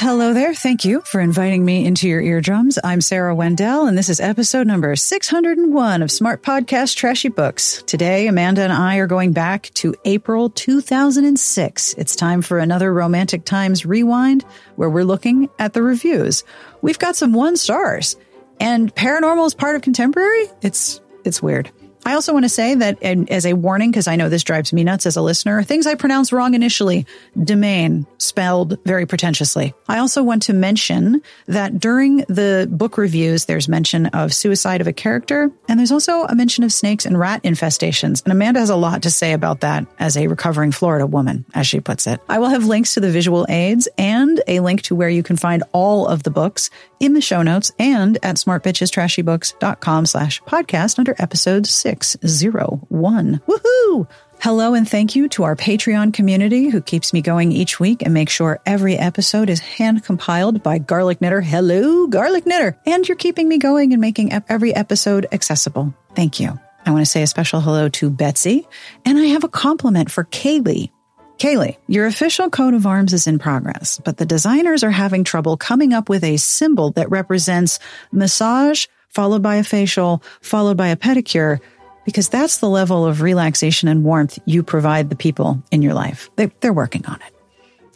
Hello there. Thank you for inviting me into your eardrums. I'm Sarah Wendell, and this is episode number 601 of Smart Podcast Trashy Books. Today, Amanda and I are going back to April 2006. It's time for another Romantic Times rewind where we're looking at the reviews. We've got some one stars, and paranormal is part of contemporary. It's it's weird. I also want to say that, as a warning, because I know this drives me nuts as a listener, things I pronounce wrong initially, domain, spelled very pretentiously. I also want to mention that during the book reviews, there's mention of suicide of a character, and there's also a mention of snakes and rat infestations. And Amanda has a lot to say about that as a recovering Florida woman, as she puts it. I will have links to the visual aids and a link to where you can find all of the books in the show notes and at smartbitchestrashybooks.com slash podcast under episode six. 601. Woohoo! Hello and thank you to our Patreon community who keeps me going each week and makes sure every episode is hand compiled by Garlic Knitter. Hello, Garlic Knitter. And you're keeping me going and making every episode accessible. Thank you. I want to say a special hello to Betsy, and I have a compliment for Kaylee. Kaylee, your official coat of arms is in progress, but the designers are having trouble coming up with a symbol that represents massage followed by a facial, followed by a pedicure, because that's the level of relaxation and warmth you provide the people in your life. They, they're working on it.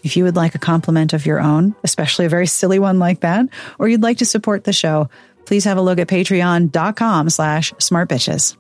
If you would like a compliment of your own, especially a very silly one like that, or you'd like to support the show, please have a look at patreon.com slash smartbitches.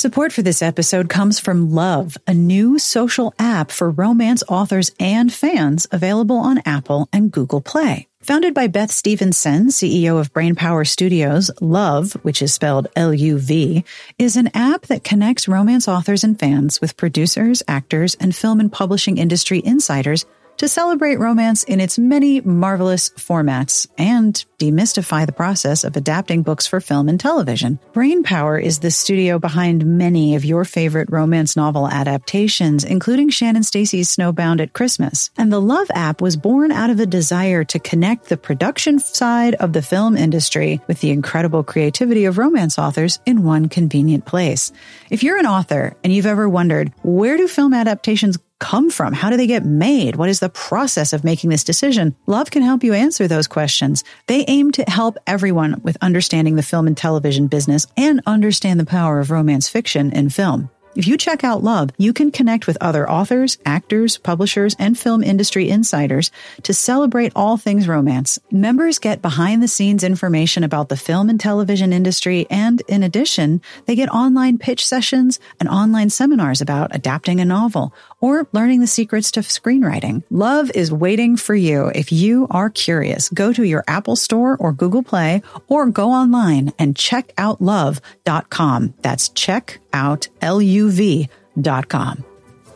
Support for this episode comes from LUV, a new social app for romance authors and fans available on Apple and Google Play. Founded by Beth Stevenson, CEO of Brainpower Studios, LUV, which is spelled L-U-V, is an app that connects romance authors and fans with producers, actors, and film and publishing industry insiders to celebrate romance in its many marvelous formats and demystify the process of adapting books for film and television. Brainpower is the studio behind many of your favorite romance novel adaptations, including Shannon Stacy's Snowbound at Christmas. And the LUV app was born out of a desire to connect the production side of the film industry with the incredible creativity of romance authors in one convenient place. If you're an author and you've ever wondered, where do film adaptations come from? How do they get made? What is the process of making this decision? LUV can help you answer those questions. They aim to help everyone with understanding the film and television business and understand the power of romance fiction in film. If you check out LUV, you can connect with other authors, actors, publishers, and film industry insiders to celebrate all things romance. Members get behind the scenes information about the film and television industry, and in addition, they get online pitch sessions and online seminars about adapting a novel or learning the secrets to screenwriting. LUV is waiting for you. If you are curious, go to your Apple Store or Google Play or go online and check out luv.com. That's check out luv.com.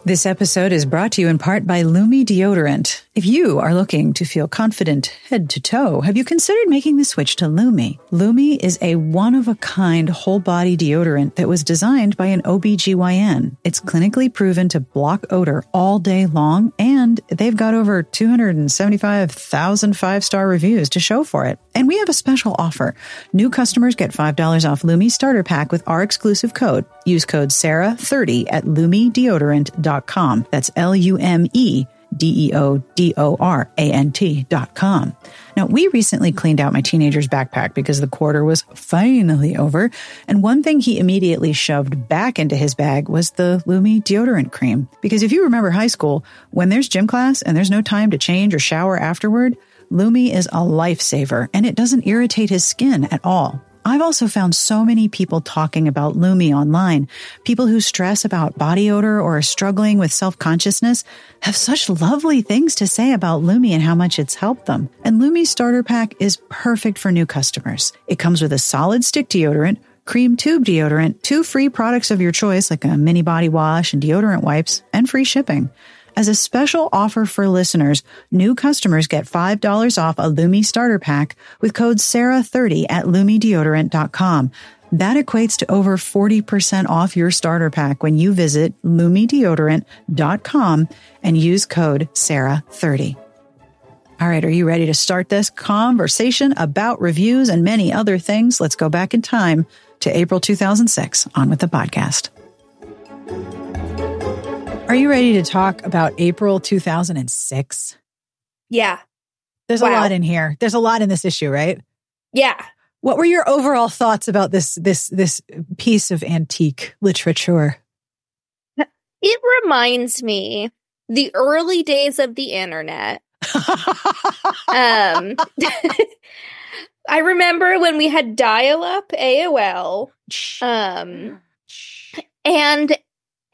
This episode is brought to you in part by Lume Deodorant. If you are looking to feel confident head to toe, have you considered making the switch to Lume? Lume is a one of a kind whole body deodorant that was designed by an OBGYN. It's clinically proven to block odor all day long, and they've got over 275,000 five star reviews to show for it. And we have a special offer. New customers get $5 off Lume starter pack with our exclusive code. Use code SARAH30 at lumedeodorant.com. That's L U M E D E O D O R A N T dot com. Now, we recently cleaned out my teenager's backpack because the quarter was finally over. And one thing he immediately shoved back into his bag was the Lume deodorant cream. Because if you remember high school, when there's gym class and there's no time to change or shower afterward, Lume is a lifesaver and it doesn't irritate his skin at all. I've also found so many people talking about Lume online. People who stress about body odor or are struggling with self-consciousness have such lovely things to say about Lume and how much it's helped them. And Lume's starter pack is perfect for new customers. It comes with a solid stick deodorant, cream tube deodorant, two free products of your choice like a mini body wash and deodorant wipes, and free shipping. As a special offer for listeners, new customers get $5 off a Lume starter pack with code SARAH30 at LumeDeodorant.com. That equates to over 40% off your starter pack when you visit LumeDeodorant.com and use code SARAH30. All right, are you ready to start this conversation about reviews and many other things? Let's go back in time to April 2006 on with the podcast. Are you ready to talk about April 2006? Yeah. There's Wow. a lot in here. There's a lot in this issue, right? Yeah. What were your overall thoughts about this this this piece of antique literature? It reminds me the early days of the internet. Um I remember when we had dial-up AOL um and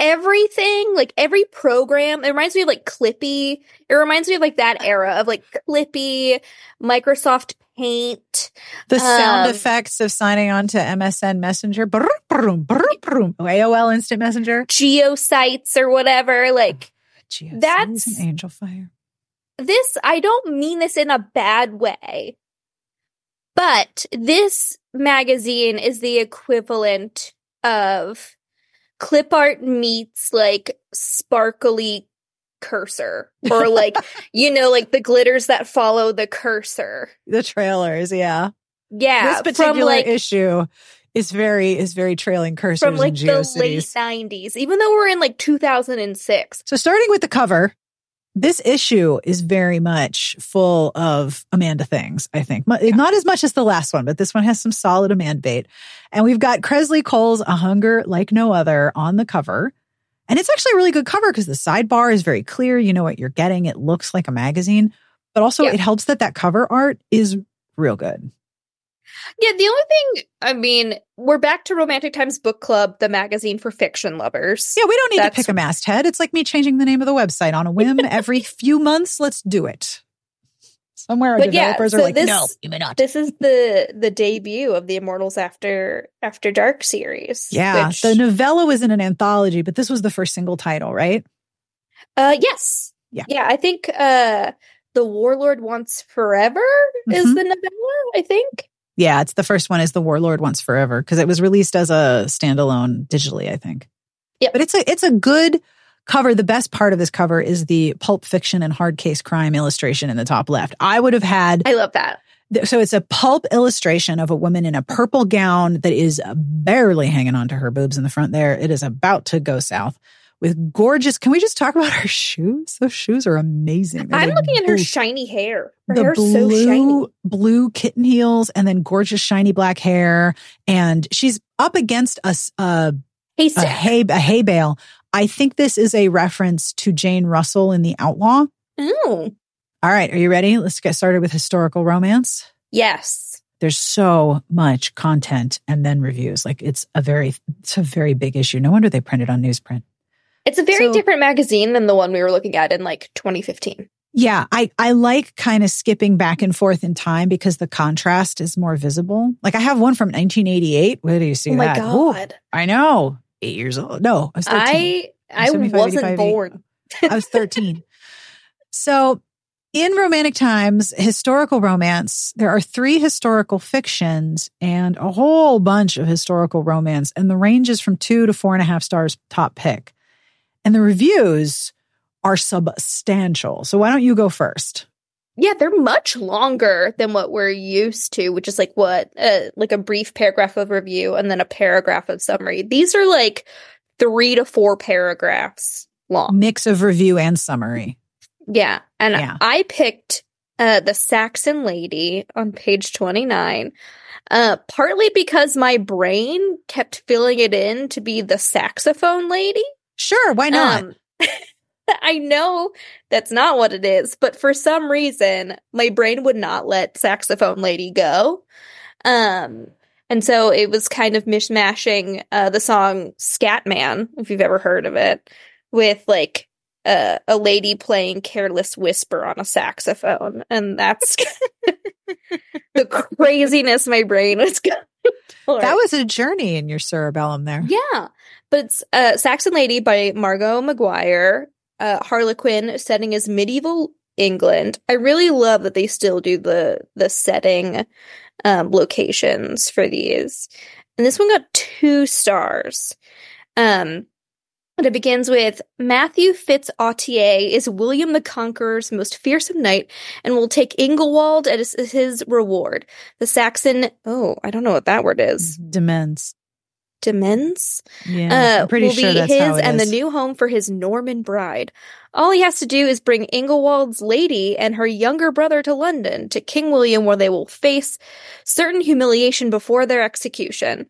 everything like every program it reminds me of like Clippy. It reminds me of like that era of like Clippy, Microsoft Paint. the sound Um, effects of signing on to MSN Messenger, brum, AOL Instant Messenger, GeoCities or whatever like Gee, That's- an Angelfire. this I don't mean this in a bad way. But this magazine is the equivalent of clip art meets like sparkly cursor or like you know like the glitters that follow the cursor. The trailers, yeah. Yeah, this from particular like issue is very is very trailing cursors from like the late 90s even though we're in like 2006. So starting with the cover, this issue is very much full of Amanda things, I think. Mu- Not as much as the last one, but this one has some solid Amanda bait. And we've got Kresley Cole's A Hunger Like No Other on the cover. And it's actually a really good cover because the sidebar is very clear. You know what you're getting. It looks like a magazine, but also Yeah. it helps that that cover art is real good. Yeah, the only thing I mean, we're back to Romantic Times Book Club, the magazine for fiction lovers. Yeah, we don't need to pick a masthead. It's like me changing the name of the website on a whim every few months. Let's do it. Somewhere our But yeah, developers are so like, this- no, you may not. this is the the debut of the Immortals After After Dark series. Yeah, which- the novella was in an anthology, but this was the first single title, right? uh, yes, Yeah. yeah. I think uh, the Warlord Wants Forever is Mhm. the novella. I think. Yeah, it's the first one is The Warlord Wants Forever because it was released as a standalone digitally, I think. Yeah, But it's a it's a good cover. The best part of this cover is the pulp fiction and hard case crime illustration in the top left. I would have had I love that. th- so it's a pulp illustration of a woman in a purple gown that is barely hanging on to her boobs in the front there. It is about to go south with gorgeous. Can we just talk about her shoes? Those shoes are amazing. They're I'm like looking at her shiny hair. Her the hair's blue, so shiny. blue kitten heels and then gorgeous shiny black hair. And she's up against a, a, Hey, a hay, a hay bale. I think this is a reference to Jane Russell in The Outlaw. Oh, All right. Are you ready? Let's get started with historical romance. yes. There's so much content and then reviews. Like it's a very, it's a very big issue. No wonder they print it on newsprint. It's a very So- different magazine than the one we were looking at in like 2015. Yeah, I, I like kind of skipping back and forth in time because the contrast is more visible. Like I have one from 1988. Where do you see oh my that? Ooh, god. I know. Eight years old. No, I was 13. I I wasn't born. I was 13. so in romantic times, historical romance, there are three historical fictions and a whole bunch of historical romance. And the range is from two to four and a half stars top pick. And the reviews are substantial. So why don't you go first? Yeah, they're much longer than what we're used to, which is like what, uh, like a brief paragraph of review and then a paragraph of summary. These are like three to four paragraphs long. Mix of review and summary. Yeah. And Yeah. I picked uh, the Saxon Lady on page 29, uh, partly because my brain kept filling it in to be the saxophone lady. Sure, why not? Um, I know that's not what it is, but for some reason, my brain would not let saxophone lady go. Um, and so it was kind of mishmashing uh, the song Scatman, if you've ever heard of it, with like uh, a lady playing Careless Whisper on a saxophone. And that's the craziness my brain was going for. that was a journey in your cerebellum there. Yeah, but it's uh, Saxon Lady by Margo Maguire. Uh, Harlequin setting is medieval England. I really love that they still do the the setting um, locations for these. And this one got two stars. Um, and it begins with Matthew Fitz Autier is William the Conqueror's most fearsome knight and will take Ingolwald as his reward. The Saxon, oh, I don't know what that word is. Demens. Demens? Yeah, uh, I'm pretty will sure be that's his how it and is. the new home for his Norman bride. All he has to do is bring Ingolwald's lady and her younger brother to London to King William, where they will face certain humiliation before their execution.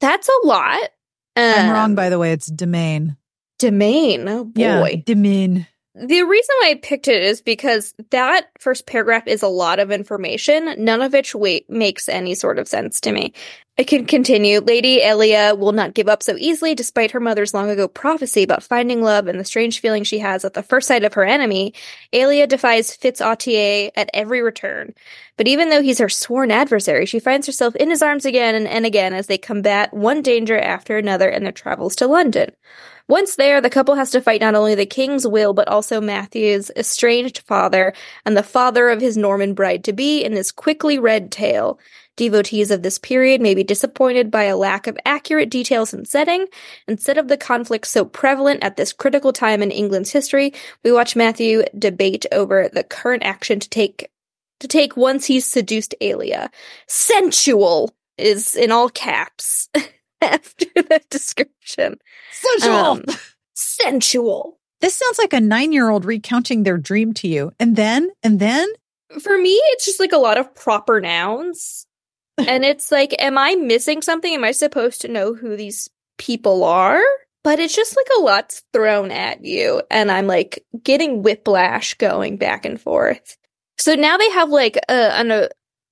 That's a lot. I'm Um, wrong, by the way. It's domain. Domain. Oh boy. Yeah, domain. The reason why I picked it is because that first paragraph is a lot of information, none of which wait, makes any sort of sense to me. I can continue. Lady Elia will not give up so easily despite her mother's long ago prophecy about finding love and the strange feeling she has at the first sight of her enemy. Elia defies Fitz Autier at every return. But even though he's her sworn adversary, she finds herself in his arms again and, and again as they combat one danger after another in their travels to London. Once there, the couple has to fight not only the king's will, but also Matthew's estranged father and the father of his Norman bride to be in this quickly read tale. Devotees of this period may be disappointed by a lack of accurate details and setting. Instead of the conflict so prevalent at this critical time in England's history, we watch Matthew debate over the current action to take to take once he's seduced Alia. Sensual is in all caps after that description. Um, sensual. this sounds like a nine year old recounting their dream to you. And then, and then, For me, it's just like a lot of proper nouns. and it's like, am I missing something? Am I supposed to know who these people are? But it's just like a lot's thrown at you. And I'm like getting whiplash going back and forth. So now they have like a, an, a,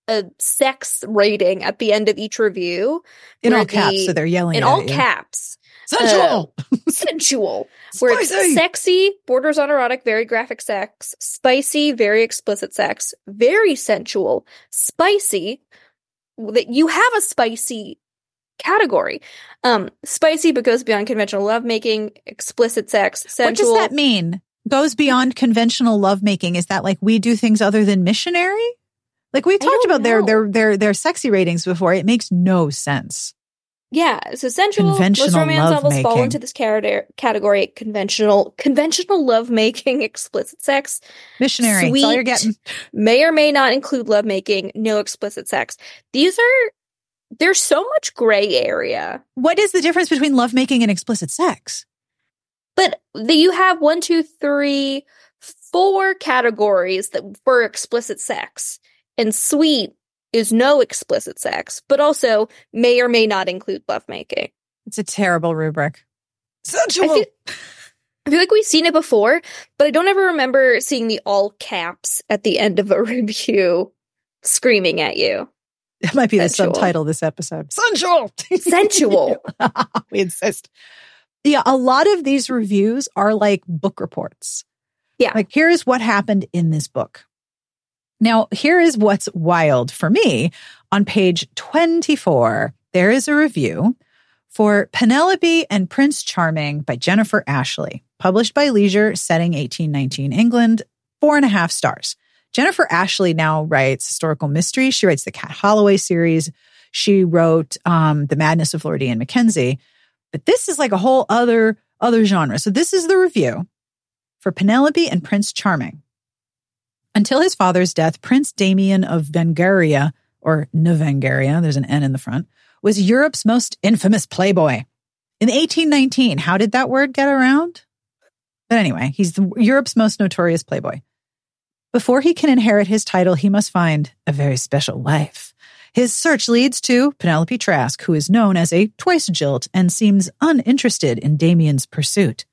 a sex rating at the end of each review. in all caps, so they're yelling in all you. caps. Sensual. sensual, where it's sexy, borders on erotic, very graphic sex, spicy, very explicit sex, very sensual, spicy. That you have a spicy category, um, spicy but goes beyond conventional lovemaking, explicit sex, what sensual. does that mean? Goes beyond conventional lovemaking. Is that like we do things other than missionary? Like we talked about their know. their their their sexy ratings before. It makes no sense. Yeah, so sensual. Most romance novels fall into this category. Category conventional, conventional lovemaking, explicit sex. Missionary. That's all you're getting. may or may not include lovemaking, no explicit sex. These are there's so much gray area. What is the difference between lovemaking and explicit sex? But the, you have one, two, three, four categories that for explicit sex. And sweet is no explicit sex, but also may or may not include lovemaking. It's a terrible rubric. Sensual. I feel, I feel like we've seen it before, but I don't ever remember seeing the all caps at the end of a review screaming at you. That might be the subtitle of this episode. Sensual. Sensual. we insist. Yeah, a lot of these reviews are like book reports. Yeah. Like, here's what happened in this book. Now, here is what's wild for me. On page 24, there is a review for Penelope and Prince Charming by Jennifer Ashley, published by Leisure, setting 1819 England, four and a half stars. Jennifer Ashley now writes historical mystery. She writes the Kat Holloway series. She wrote um, The Madness of Lord Ian Mackenzie. But this is like a whole other other genre. So this is the review for Penelope and Prince Charming. Until his father's death, Prince Damien of Vengaria, or Novengaria, there's an N in the front, was Europe's most infamous playboy. In 1819, how did that word get around? But anyway, he's the, Europe's most notorious playboy. Before he can inherit his title, he must find a very special wife. His search leads to Penelope Trask, who is known as a twice jilt and seems uninterested in Damien's pursuit.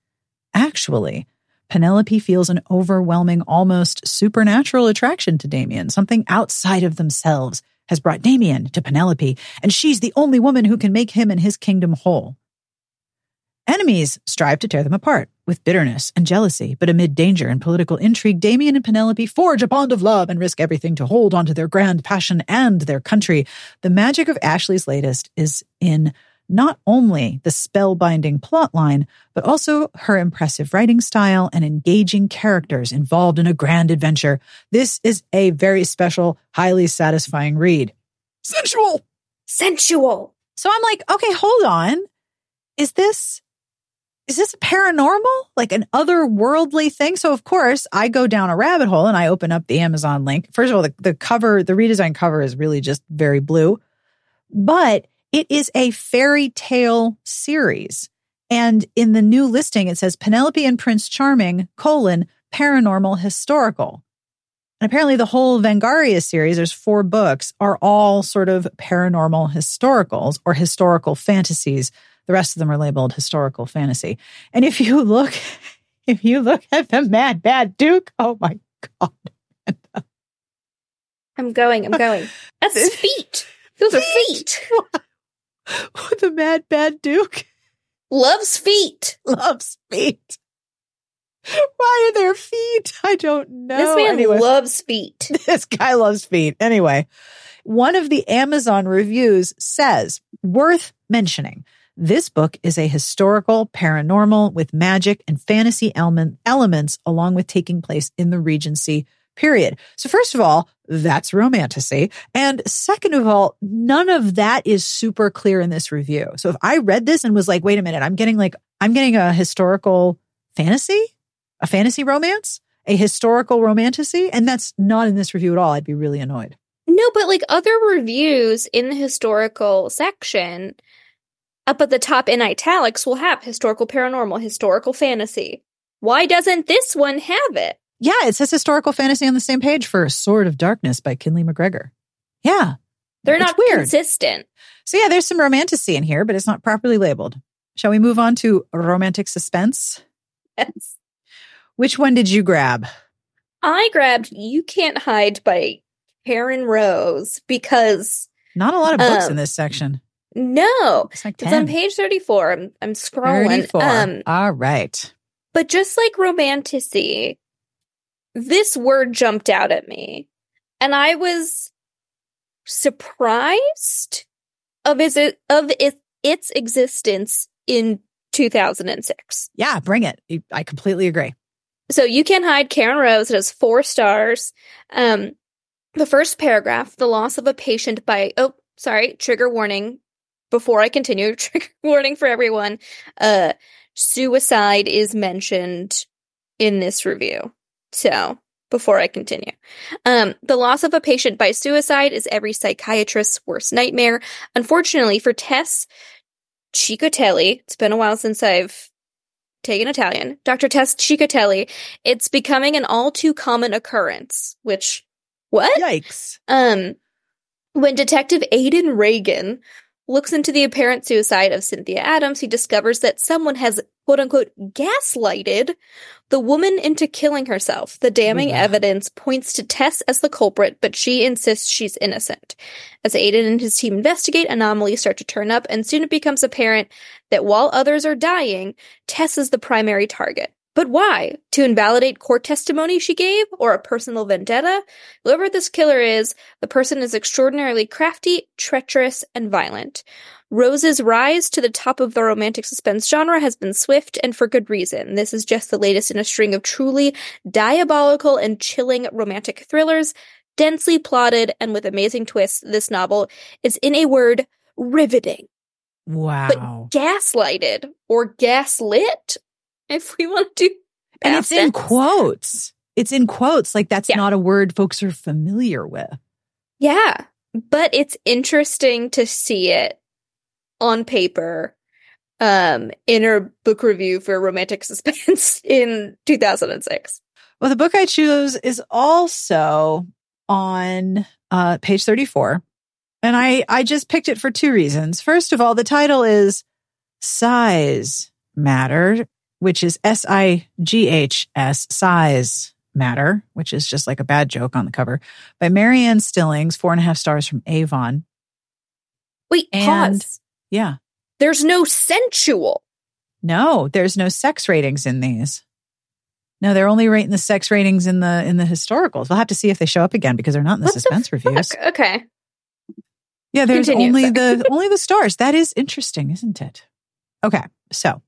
Actually, Penelope feels an overwhelming, almost supernatural attraction to Damien. Something outside of themselves has brought Damien to Penelope, and she's the only woman who can make him and his kingdom whole. Enemies strive to tear them apart with bitterness and jealousy, but amid danger and political intrigue, Damien and Penelope forge a bond of love and risk everything to hold onto their grand passion and their country. The magic of Ashley's latest is in not only the spellbinding plotline, but also her impressive writing style and engaging characters involved in a grand adventure. This is a very special, highly satisfying read. Sensual! Sensual! So I'm like, okay, hold on. Is this is this a paranormal? Like an otherworldly thing? So of course I go down a rabbit hole and I open up the Amazon link. First of all, the, the cover, the redesigned cover is really just very blue. But it is a fairy tale series. And in the new listing, it says Penelope and Prince Charming, colon, paranormal historical. And apparently the whole Vangaria series, there's four books, are all sort of paranormal historicals or historical fantasies. The rest of them are labeled historical fantasy. And if you look, if you look at the Mad Bad Duke, oh my God. I'm going, I'm going. That's feet. Those are feet. the Mad Bad Duke loves feet. Loves feet. Why are there feet? I don't know. This man anyway, loves feet. This guy loves feet. Anyway, one of the Amazon reviews says, worth mentioning. This book is a historical paranormal with magic and fantasy element, elements, along with taking place in the Regency period. So first of all, that's romantasy. And second of all, none of that is super clear in this review. So if I read this and was like, wait a minute, I'm getting like, I'm getting a historical fantasy, a fantasy romance, a historical romantasy, and that's not in this review at all, I'd be really annoyed. No, but like other reviews in the historical section, up at the top in italics will have historical paranormal, historical fantasy. Why doesn't this one have it? Yeah, it says historical fantasy on the same page for Sword of Darkness by Kinley MacGregor. Yeah. They're not weird. consistent. So yeah, there's some romantasy in here, but it's not properly labeled. Shall we move on to romantic suspense? Yes. Which one did you grab? I grabbed You Can't Hide by Karen Rose because not a lot of books um, in this section. No. It's, like it's on page 34. I'm, I'm scrolling. 34. Um, All right. But just like romantasy, this word jumped out at me and I was surprised of its of its, its existence in 2006. Yeah, bring it. I completely agree. So you can hide Karen Rose. It has four stars. Um, the first paragraph, the loss of a patient by, oh, sorry, trigger warning. Before I continue, trigger warning for everyone. Uh, suicide is mentioned in this review. So before I continue. Um, the loss of a patient by suicide is every psychiatrist's worst nightmare. Unfortunately for Tess Ciccatelli, it's been a while since I've taken Italian, Dr. Tess Ciccatelli, it's becoming an all too common occurrence, which, what? Yikes. Um, when Detective Aidan Reagan looks into the apparent suicide of Cynthia Adams, he discovers that someone has quote unquote gaslighted the woman into killing herself. The damning yeah. evidence points to Tess as the culprit, but she insists she's innocent. As Aidan and his team investigate, anomalies start to turn up, and soon it becomes apparent that while others are dying, Tess is the primary target. But why? To invalidate court testimony she gave or a personal vendetta? Whoever this killer is, the person is extraordinarily crafty, treacherous, and violent. Rose's rise to the top of the romantic suspense genre has been swift and for good reason. This is just the latest in a string of truly diabolical and chilling romantic thrillers, densely plotted and with amazing twists. This novel is, in a word, riveting. Wow. But gaslighted or gaslit if we want to do and it's in quotes it's in quotes like that's yeah. not a word folks are familiar with yeah but it's interesting to see it on paper um inner book review for romantic suspense in 2006. Well, the book I choose is also on uh, page 34. And I, I just picked it for two reasons. First of all, the title is Size Matter, which is S I G H S, Sighs Matter, which is just like a bad joke on the cover, by Marianne Stillings, four and a half stars from Avon. Wait, And- pause. Yeah. There's no sensual. No, there's no sex ratings in these. No, they're only rating the sex ratings in the in the historicals. We'll have to see if they show up again because they're not in the What the suspense reviews. Okay. Yeah, there's Continue, only the only the stars. That is interesting, isn't it? Okay, so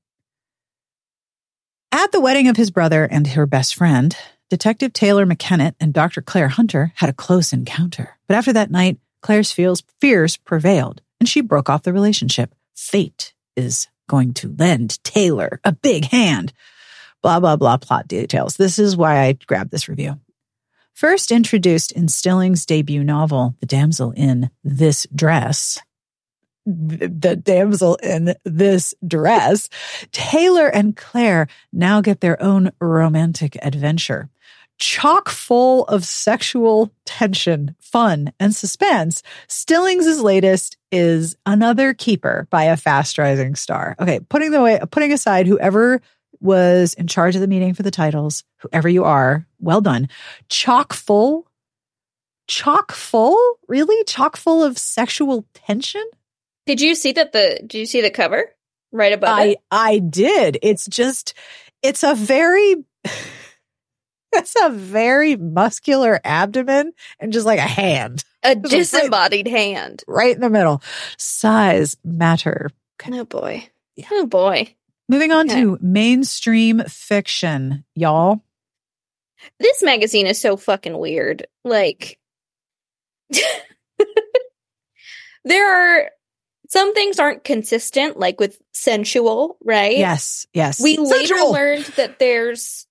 at the wedding of his brother and her best friend, Detective Taylor McKennett and Dr. Claire Hunter had a close encounter. But after that night, Claire's fears prevailed, and she broke off the relationship. Fate is going to lend Taylor a big hand. Blah blah blah. Plot details. This is why I grabbed this review. First introduced in Stillings' debut novel, The Damsel in This Dress, the damsel in this dress, Taylor and Claire now get their own romantic adventure. Chock full of sexual tension, fun, and suspense, Stillings' latest is Another Keeper by a fast rising star. Okay, putting the way putting aside whoever was in charge of the meeting for the titles, whoever you are, well done. Chock full? Chock full? Really? Chock full of sexual tension? Did you see that the did you see the cover? Right above I it? I did. It's just it's a very it's a very muscular abdomen and just like a hand A right- disembodied hand. right in the middle. Sighs matter. Oh boy. Yeah. Oh boy. Moving on Okay. to mainstream fiction, y'all. This magazine is so fucking weird. Like there are some things aren't consistent, like with sensual, right? Yes, yes. We later learned that there's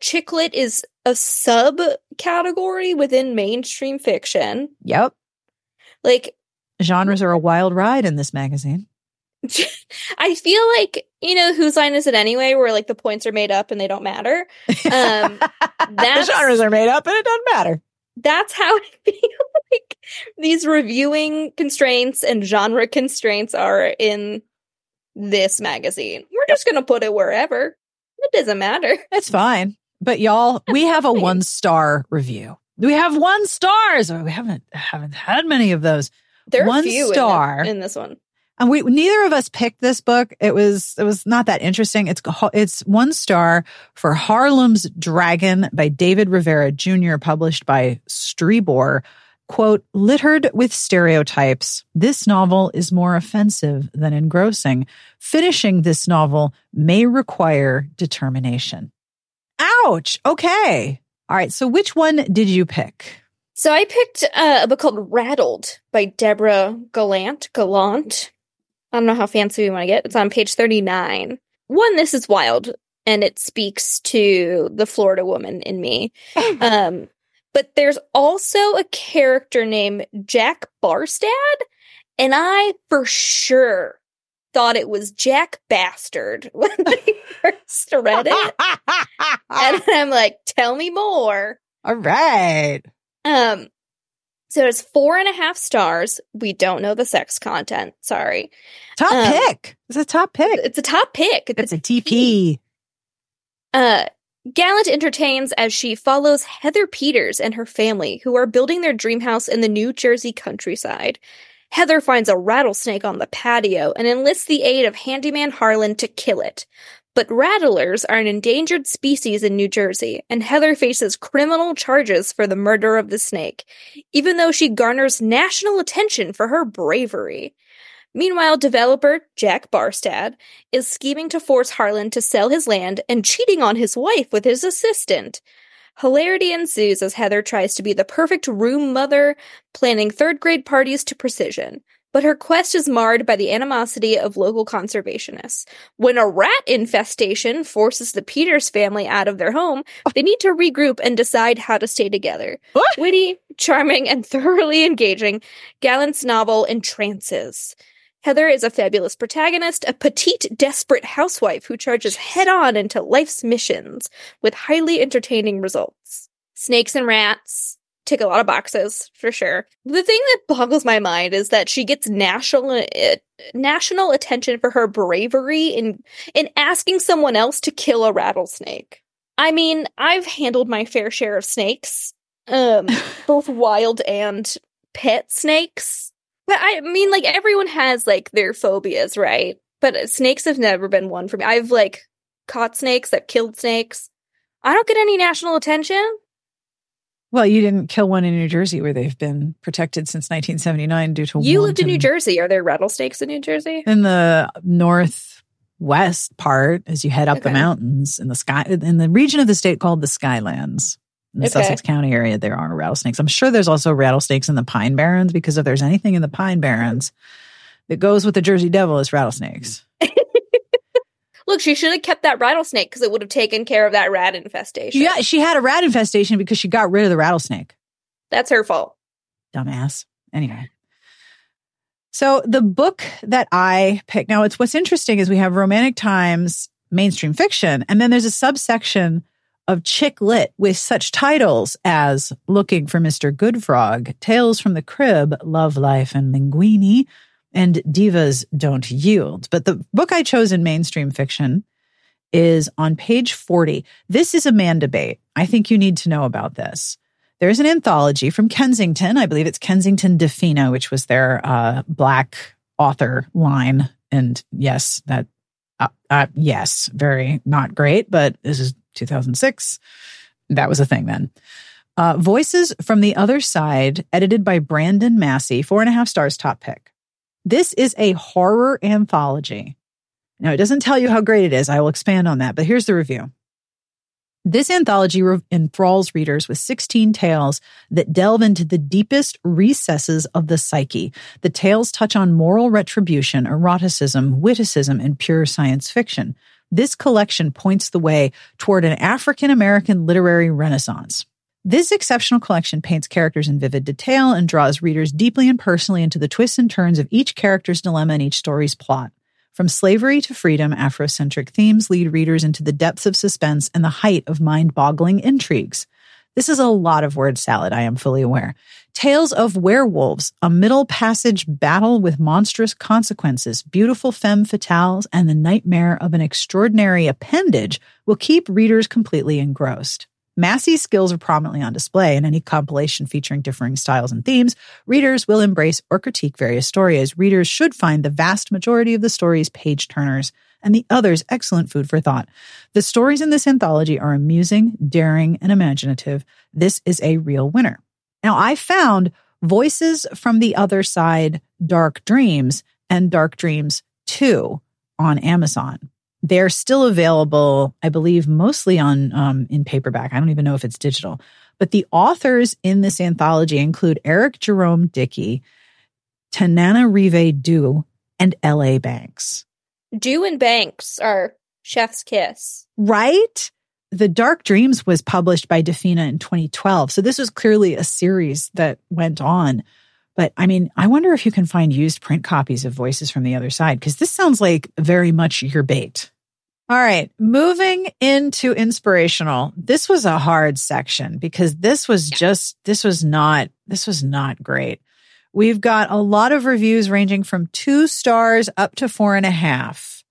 chick lit is a subcategory within mainstream fiction. Yep. Like Genres are a wild ride in this magazine. I feel like, you know, whose line is it anyway, where like the points are made up and they don't matter. Um, the genres are made up and it doesn't matter. That's how I feel like these reviewing constraints and genre constraints are in this magazine. We're just going to put it wherever. It doesn't matter. It's fine. But y'all, we have a one star review. We have one stars. We haven't haven't had many of those. There are One few in the- star. in this one. And we neither of us picked this book. It was it was not that interesting. It's it's one star for Harlem's Dragon by David Rivera Jr. published by Strebor. Quote, littered with stereotypes, this novel is more offensive than engrossing. Finishing this novel may require determination. Ouch. Okay. All right. So which one did you pick? So I picked uh, a book called Rattled by Deborah Galant. Galant. I don't know how fancy we want to get. It's on page 39. One, this is wild, and it speaks to the Florida woman in me. Um, but there's also a character named Jack Barstad, and I for sure thought it was Jack Bastard when I first read it. And I'm like, tell me more. All right. Um, so it's four and a half stars. We don't know the sex content. Sorry. Top Um, pick. It's a top pick. It's a top pick. It's a TP. Uh, Galant entertains as she follows Heather Peters and her family, who are building their dream house in the New Jersey countryside. Heather finds a rattlesnake on the patio and enlists the aid of handyman Harlan to kill it. But rattlers are an endangered species in New Jersey, and Heather faces criminal charges for the murder of the snake, even though she garners national attention for her bravery. Meanwhile, developer Jack Barstad is scheming to force Harlan to sell his land and cheating on his wife with his assistant. Hilarity ensues as Heather tries to be the perfect room mother, planning third grade parties to precision. But her quest is marred by the animosity of local conservationists. When a rat infestation forces the Peters family out of their home, oh. they need to regroup and decide how to stay together. What? Witty, charming, and thoroughly engaging, Galant's novel entrances. Heather is a fabulous protagonist, a petite, desperate housewife who charges head on into life's missions with highly entertaining results. Snakes and rats tick a lot of boxes for sure. The thing that boggles my mind is that she gets national uh, national attention for her bravery in in asking someone else to kill a rattlesnake. I mean, I've handled my fair share of snakes, um, both wild and pet snakes. But I mean, like everyone has like their phobias, right? But snakes have never been one for me. I've like caught snakes, I've killed snakes. I don't get any national attention. Well, you didn't kill one in New Jersey where they've been protected since 1979 due to You lived in New Jersey. Are there rattlesnakes in New Jersey? In the northwest part, as you head up okay. the mountains in the sky, in the region of the state called the Skylands in the okay. Sussex County area, there are rattlesnakes. I'm sure there's also rattlesnakes in the Pine Barrens because if there's anything in the Pine Barrens that goes with the Jersey Devil, it's rattlesnakes. Look, she should have kept that rattlesnake because it would have taken care of that rat infestation. Yeah, she had a rat infestation because she got rid of the rattlesnake. That's her fault. Dumbass. Anyway. So the book that I picked now, it's what's interesting is we have romantic times, mainstream fiction, and then there's a subsection of chick lit with such titles as Looking for Mr. Goodfrog, Tales from the Crib, Love Life and Linguini, and Divas Don't Yield. But the book I chose in mainstream fiction is on page 40. This is Amanda bait. I think you need to know about this. There's an anthology from Kensington. I believe it's Kensington Dafina, which was their uh, black author line. And yes, that, uh, uh, yes, very not great, but this is 2006. That was a thing then. Uh, Voices from the Other Side, edited by Brandon Massey, four and a half stars top pick. This is a horror anthology. Now, it doesn't tell you how great it is. I will expand on that, but here's the review. This anthology enthralls readers with 16 tales that delve into the deepest recesses of the psyche. The tales touch on moral retribution, eroticism, witticism, and pure science fiction. This collection points the way toward an African American literary renaissance. This exceptional collection paints characters in vivid detail and draws readers deeply and personally into the twists and turns of each character's dilemma and each story's plot. From slavery to freedom, Afrocentric themes lead readers into the depths of suspense and the height of mind boggling intrigues. This is a lot of word salad, I am fully aware. Tales of Werewolves, a middle passage battle with monstrous consequences, beautiful femme fatales, and the nightmare of an extraordinary appendage will keep readers completely engrossed. Massey's skills are prominently on display in any compilation featuring differing styles and themes. Readers will embrace or critique various stories. Readers should find the vast majority of the stories page turners and the others excellent food for thought. The stories in this anthology are amusing, daring, and imaginative. This is a real winner. Now, I found Voices from the Other Side, Dark Dreams, and Dark Dreams 2 on Amazon. They're still available, I believe, mostly on um, in paperback. I don't even know if it's digital. But the authors in this anthology include Eric Jerome Dickey, Tananarive Due, and L.A. Banks. Due and Banks are Chef's Kiss. Right? The Dark Dreams was published by Dafina in 2012. So this was clearly a series that went on. But I mean, I wonder if you can find used print copies of Voices from the Other Side, because this sounds like very much your bait. All right, moving into inspirational. This was a hard section because this was just, this was not, this was not great. We've got a lot of reviews ranging from two stars up to four and a half.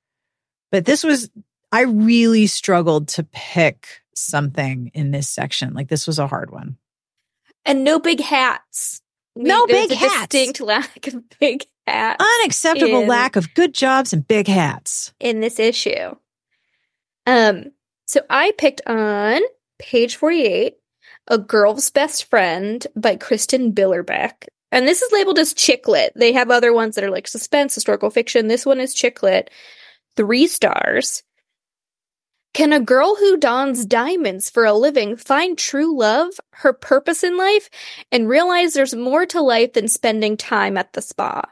But this was I really struggled to pick something in this section. Like this was a hard one. And no big hats. No There's big hats. Distinct lack of big hats. Unacceptable in, lack of good jobs and big hats in this issue. Um. So I picked on page forty-eight, "A Girl's Best Friend" by Kristin Billerbeck. And this is labeled as chick lit. They have other ones that are like suspense, historical fiction. This one is chick lit. Three stars. Can a girl who dons diamonds for a living find true love, her purpose in life, and realize there's more to life than spending time at the spa?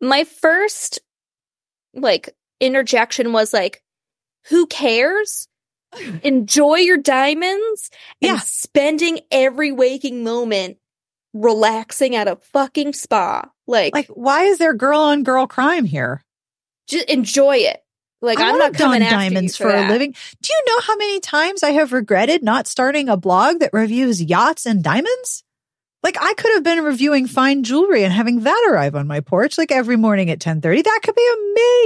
My first, like, interjection was like, who cares? Enjoy your diamonds and yeah. spending every waking moment relaxing at a fucking spa. Like, Like, why is there girl on girl crime here? just enjoy it. Like, I I'm want not coming after diamonds for, for, a living. Do you know how many times I have regretted not starting a blog that reviews yachts and diamonds? Like I could have been reviewing fine jewelry and having that arrive on my porch like every morning at 10:30. That could be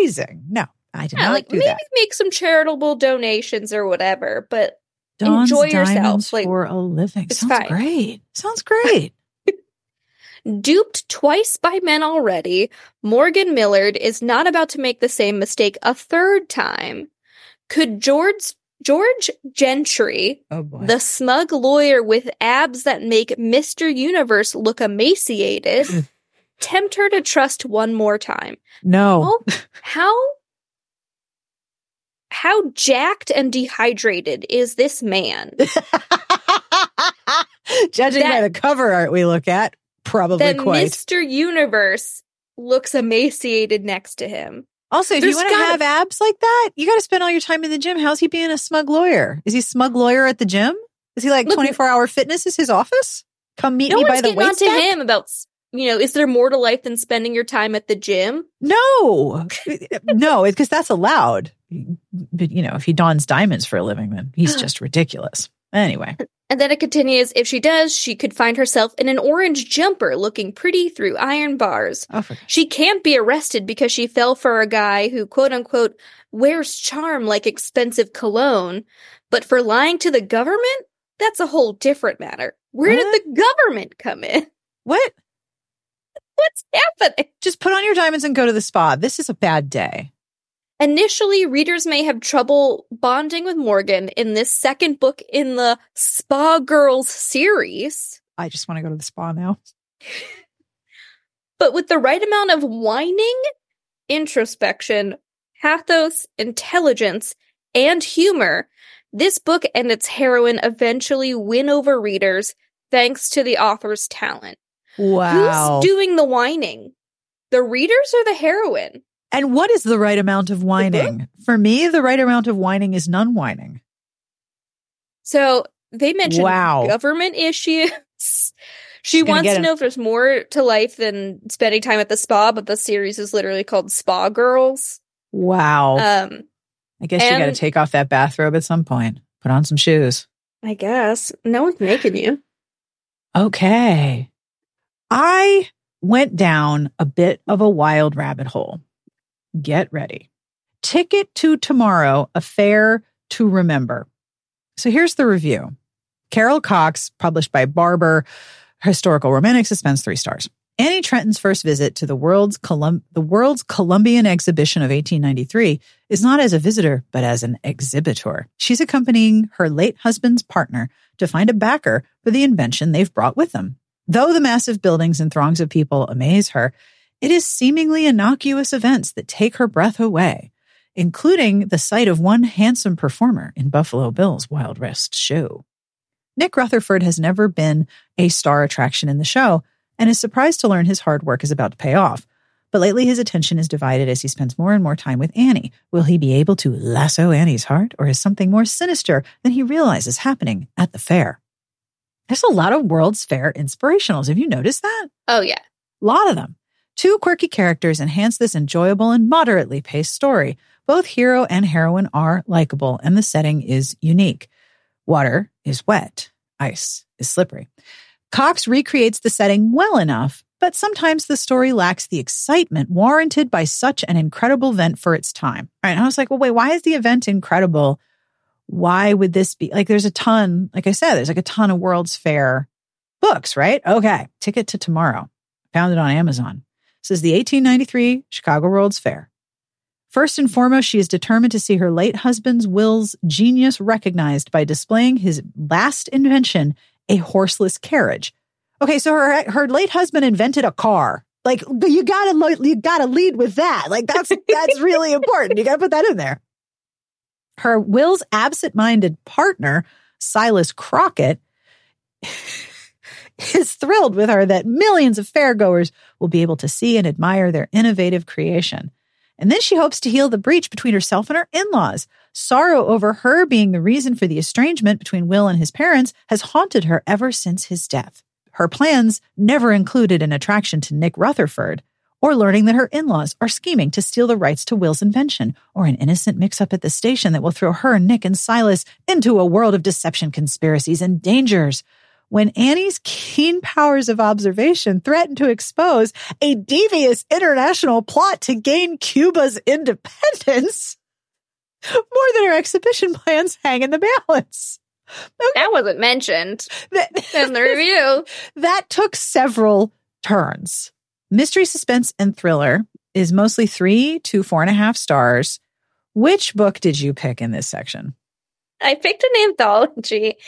amazing. No, I did Yeah, not like do maybe that. make some charitable donations or whatever, but Dawn's enjoy yourself, like, for a living. it's Sounds fine. great. Sounds great. duped twice by men already, Morgan Millard is not about to make the same mistake a third time. Could George George Gentry, oh the smug lawyer with abs that make Mr. Universe look emaciated, tempt her to trust one more time? no. How how jacked and dehydrated is this man Judging by the cover art we look at, probably that quite. Mr. Universe looks emaciated next to him? Also, if you want to have abs like that, you got to spend all your time in the gym. How's he being a smug lawyer? Is he smug lawyer at the gym? Is he like 24 hour fitness is his office? Come meet no me by the weight on to him about you know is there more to life than spending your time at the gym No, no, because that's allowed. But you know, if he dons diamonds for a living, then he's just ridiculous. Anyway, and then it continues if she does she could find herself in an orange jumper looking pretty through iron bars oh, she can't be arrested because she fell for a guy who quote unquote wears charm like expensive cologne but for lying to the government that's a whole different matter where What? did the government come in what? what's happening Just put on your diamonds and go to the spa. This is a bad day. Initially, readers may have trouble bonding with Morgan in this second book in the Spa Girls series, I just want to go to the spa now. but with the right amount of whining, introspection, pathos, intelligence, and humor, this book and its heroine eventually win over readers thanks to the author's talent. Wow. Who's doing the whining? The readers or the heroine? And what is the right amount of whining? For me, the right amount of whining is none whining. So they mentioned Wow. government issues. She She's wants to know if there's more to life than spending time at the spa, but the series is literally called Spa Girls. Wow. Um, I guess you got to take off that bathrobe at some point. Put on some shoes. I guess no one's making you. Okay. I went down a bit of a wild rabbit hole. Get ready. Ticket to Tomorrow, a fair to remember. So here's the review. Carol Cox, published by Barbour, historical romantic suspense, three stars. Annie Trenton's first visit to the world's, Colum- the world's Columbian exhibition of 1893 is not as a visitor, but as an exhibitor. She's accompanying her late husband's partner to find a backer for the invention they've brought with them. Though the massive buildings and throngs of people amaze her, it is seemingly innocuous events that take her breath away, including the sight of one handsome performer in Buffalo Bill's Wild West show. Nick Rutherford has never been a star attraction in the show and is surprised to learn his hard work is about to pay off. But lately his attention is divided as he spends more and more time with Annie. Will he be able to lasso Annie's heart or is something more sinister than he realizes happening at the fair? There's a lot of World's Fair inspirationals. Have you noticed that? Oh yeah, A lot of them. Two quirky characters enhance this enjoyable and moderately paced story. Both hero and heroine are likable, and the setting is unique. Water is wet, ice is slippery. Cox recreates the setting well enough, but sometimes the story lacks the excitement warranted by such an incredible event for its time. Right. And I was like, well, wait, why is the event incredible? Why would this be like there's a ton, like I said, there's like a ton of World's Fair books, right? Okay. Ticket to Tomorrow. Found it on Amazon. Is the 1893 Chicago World's Fair. First and foremost, she is determined to see her late husband's Will's genius recognized by displaying his last invention, a horseless carriage. Okay, so her her late husband invented a car. Like you gotta you gotta lead with that. Like that's that's really important. You gotta put that in there. Her Will's absent-minded partner, Silas Crockett, is thrilled with her that millions of fairgoers will be able to see and admire their innovative creation. And then she hopes to heal the breach between herself and her in laws. Sorrow over her being the reason for the estrangement between Will and his parents has haunted her ever since his death. Her plans never included an attraction to Nick Rutherford, or learning that her in laws are scheming to steal the rights to Will's invention, or an innocent mix up at the station that will throw her, Nick, and Silas into a world of deception, conspiracies, and dangers. When Annie's keen powers of observation threaten to expose a devious international plot to gain Cuba's independence, more than her exhibition plans hang in the balance. That wasn't mentioned in the review. That took several turns. Mystery, suspense, and thriller is mostly three to four and a half stars. Which book did you pick in this section? I picked an anthology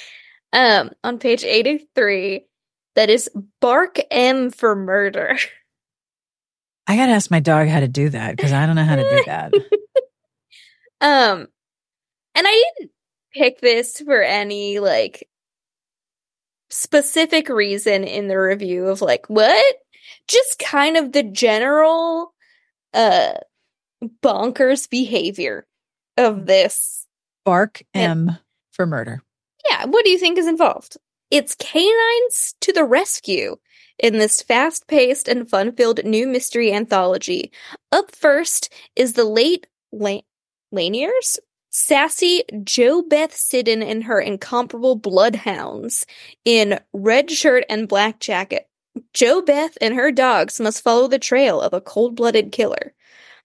um, on page 83 that is Bark M for Murder. I got to ask my dog how to do that because I don't know how to do that. um, and I didn't pick this for any like specific reason in the review of like what just kind of the general uh bonkers behavior of this bark m and, for murder yeah what do you think is involved? It's canines to the rescue in this fast-paced and fun-filled new mystery anthology. Up first is the late La- laniers? Sassy Jo Beth Siddon and her incomparable bloodhounds in red shirt and black jacket. Jo Beth and her dogs must follow the trail of a cold blooded killer.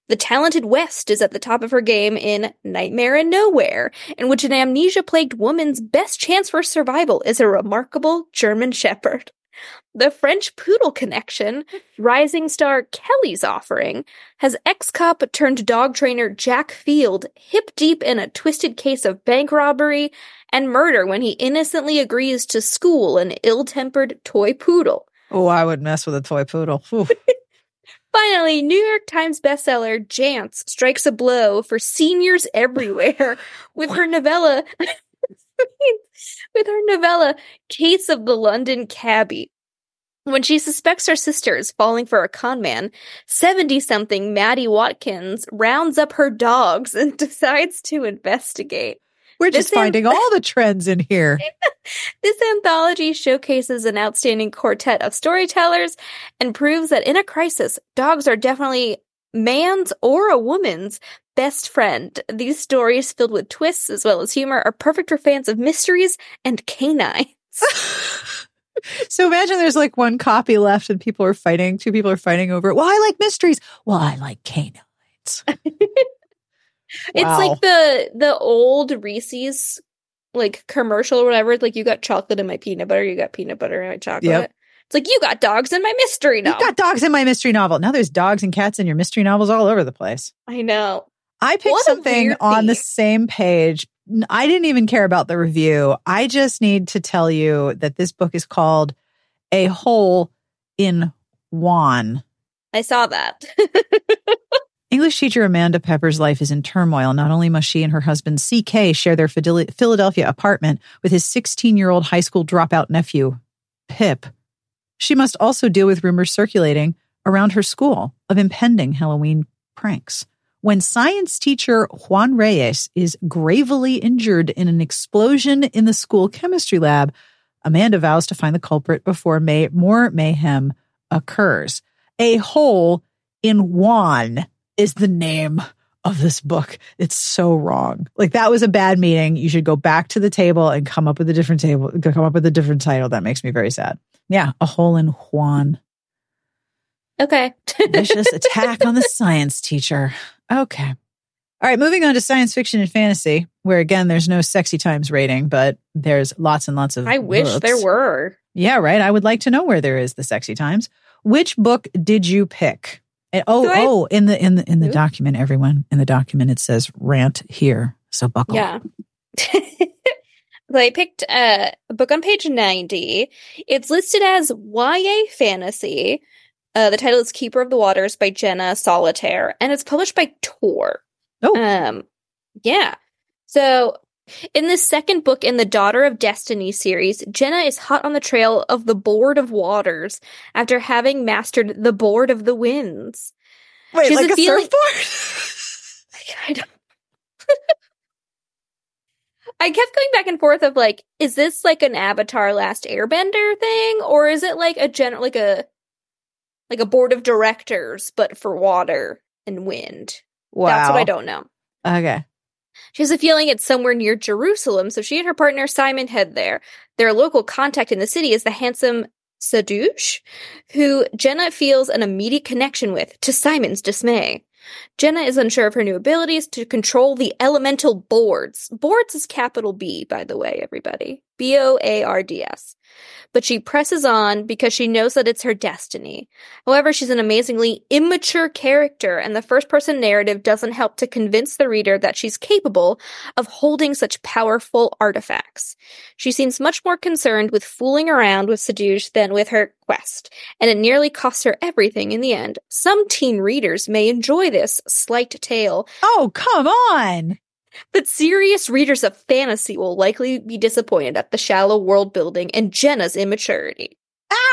The talented West is at the top of her game in Nightmare in Nowhere, in which an amnesia plagued woman's best chance for survival is a remarkable German Shepherd. The French Poodle Connection, rising star Kelly's offering, has ex cop turned dog trainer Jack Field hip deep in a twisted case of bank robbery and murder when he innocently agrees to school an ill tempered toy poodle. Oh, I would mess with a toy poodle. Finally, New York Times bestseller Jance strikes a blow for seniors everywhere with her novella with her novella Case of the London Cabbie. When she suspects her sister is falling for a con man, 70 something Maddie Watkins rounds up her dogs and decides to investigate. We're just finding all the trends in here. this anthology showcases an outstanding quartet of storytellers and proves that in a crisis, dogs are definitely man's or a woman's best friend. These stories, filled with twists as well as humor, are perfect for fans of mysteries and canines. so imagine there's like one copy left and people are fighting, two people are fighting over it. Well, I like mysteries. Well, I like canines. It's wow. like the the old Reese's like commercial or whatever. It's like you got chocolate in my peanut butter, you got peanut butter in my chocolate. Yep. It's like you got dogs in my mystery novel. You got dogs in my mystery novel. Now there's dogs and cats in your mystery novels all over the place. I know. I picked what something on the same page. I didn't even care about the review. I just need to tell you that this book is called A Hole in Juan. I saw that. English teacher Amanda Pepper's life is in turmoil. Not only must she and her husband CK share their Philadelphia apartment with his 16 year old high school dropout nephew, Pip, she must also deal with rumors circulating around her school of impending Halloween pranks. When science teacher Juan Reyes is gravely injured in an explosion in the school chemistry lab, Amanda vows to find the culprit before may- more mayhem occurs. A hole in Juan is the name of this book. It's so wrong. Like that was a bad meeting. You should go back to the table and come up with a different table, come up with a different title. That makes me very sad. Yeah, a hole in Juan. Okay. Vicious attack on the science teacher. Okay. All right, moving on to science fiction and fantasy, where again there's no sexy times rating, but there's lots and lots of I wish there were. Yeah, right. I would like to know where there is the sexy times. Which book did you pick? And, oh, I, oh, in the in the in the document, everyone in the document it says rant here. So buckle. Yeah. so I picked uh, a book on page ninety. It's listed as YA fantasy. Uh, the title is Keeper of the Waters by Jenna Solitaire, and it's published by Tor. Oh, um, yeah. So in this second book in the Daughter of Destiny series, Jenna is hot on the trail of the Board of Waters after having mastered the Board of the Winds. Wait, She's like a, a feeling- surfboard? I don't. I kept going back and forth of like, is this like an Avatar Last Airbender thing, or is it like a general like a like a board of directors but for water and wind? Wow. That's what I don't know. Okay. She has a feeling it's somewhere near Jerusalem, so she and her partner Simon head there. Their local contact in the city is the handsome Sadouche, who Jenna feels an immediate connection with, to Simon's dismay. Jenna is unsure of her new abilities to control the elemental boards. Boards is capital B, by the way, everybody. B O A R D S. But she presses on because she knows that it's her destiny. However, she's an amazingly immature character, and the first person narrative doesn't help to convince the reader that she's capable of holding such powerful artifacts. She seems much more concerned with fooling around with Sadouche than with her quest, and it nearly costs her everything in the end. Some teen readers may enjoy this slight tale, Oh, come on. But serious readers of fantasy will likely be disappointed at the shallow world building and Jenna's immaturity.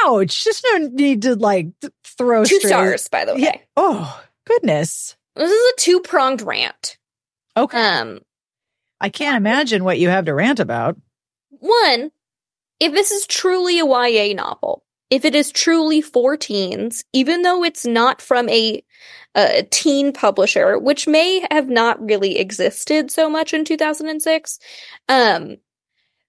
Ouch. Just no need to like throw Two straight- stars, by the way. Yeah. Oh, goodness. This is a two pronged rant. Okay. Um, I can't imagine what you have to rant about. one, if this is truly a YA novel, if it is truly for teens, even though it's not from a, a teen publisher, which may have not really existed so much in 2006, um,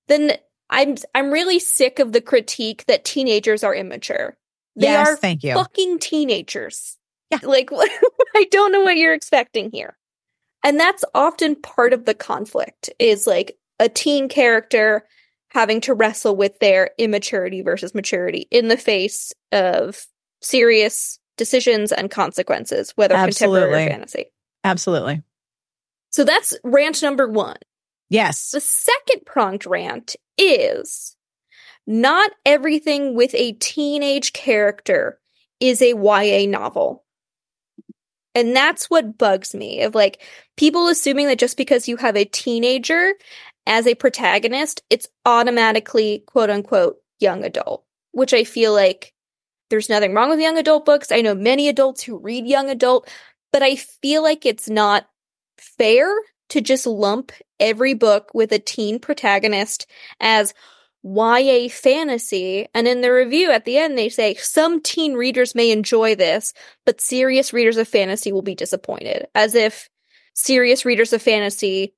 then I'm I'm really sick of the critique that teenagers are immature. They yes, are thank you. fucking teenagers. Yeah. Like, I don't know what you're expecting here. And that's often part of the conflict is like a teen character having to wrestle with their immaturity versus maturity in the face of serious decisions and consequences, whether contemporary Absolutely. or fantasy. Absolutely. So that's rant number one. Yes. The second pronged rant is not everything with a teenage character is a YA novel. And that's what bugs me of like people assuming that just because you have a teenager as a protagonist, it's automatically quote unquote young adult, which I feel like there's nothing wrong with young adult books. I know many adults who read young adult, but I feel like it's not fair to just lump every book with a teen protagonist as YA fantasy. And in the review at the end, they say some teen readers may enjoy this, but serious readers of fantasy will be disappointed. As if serious readers of fantasy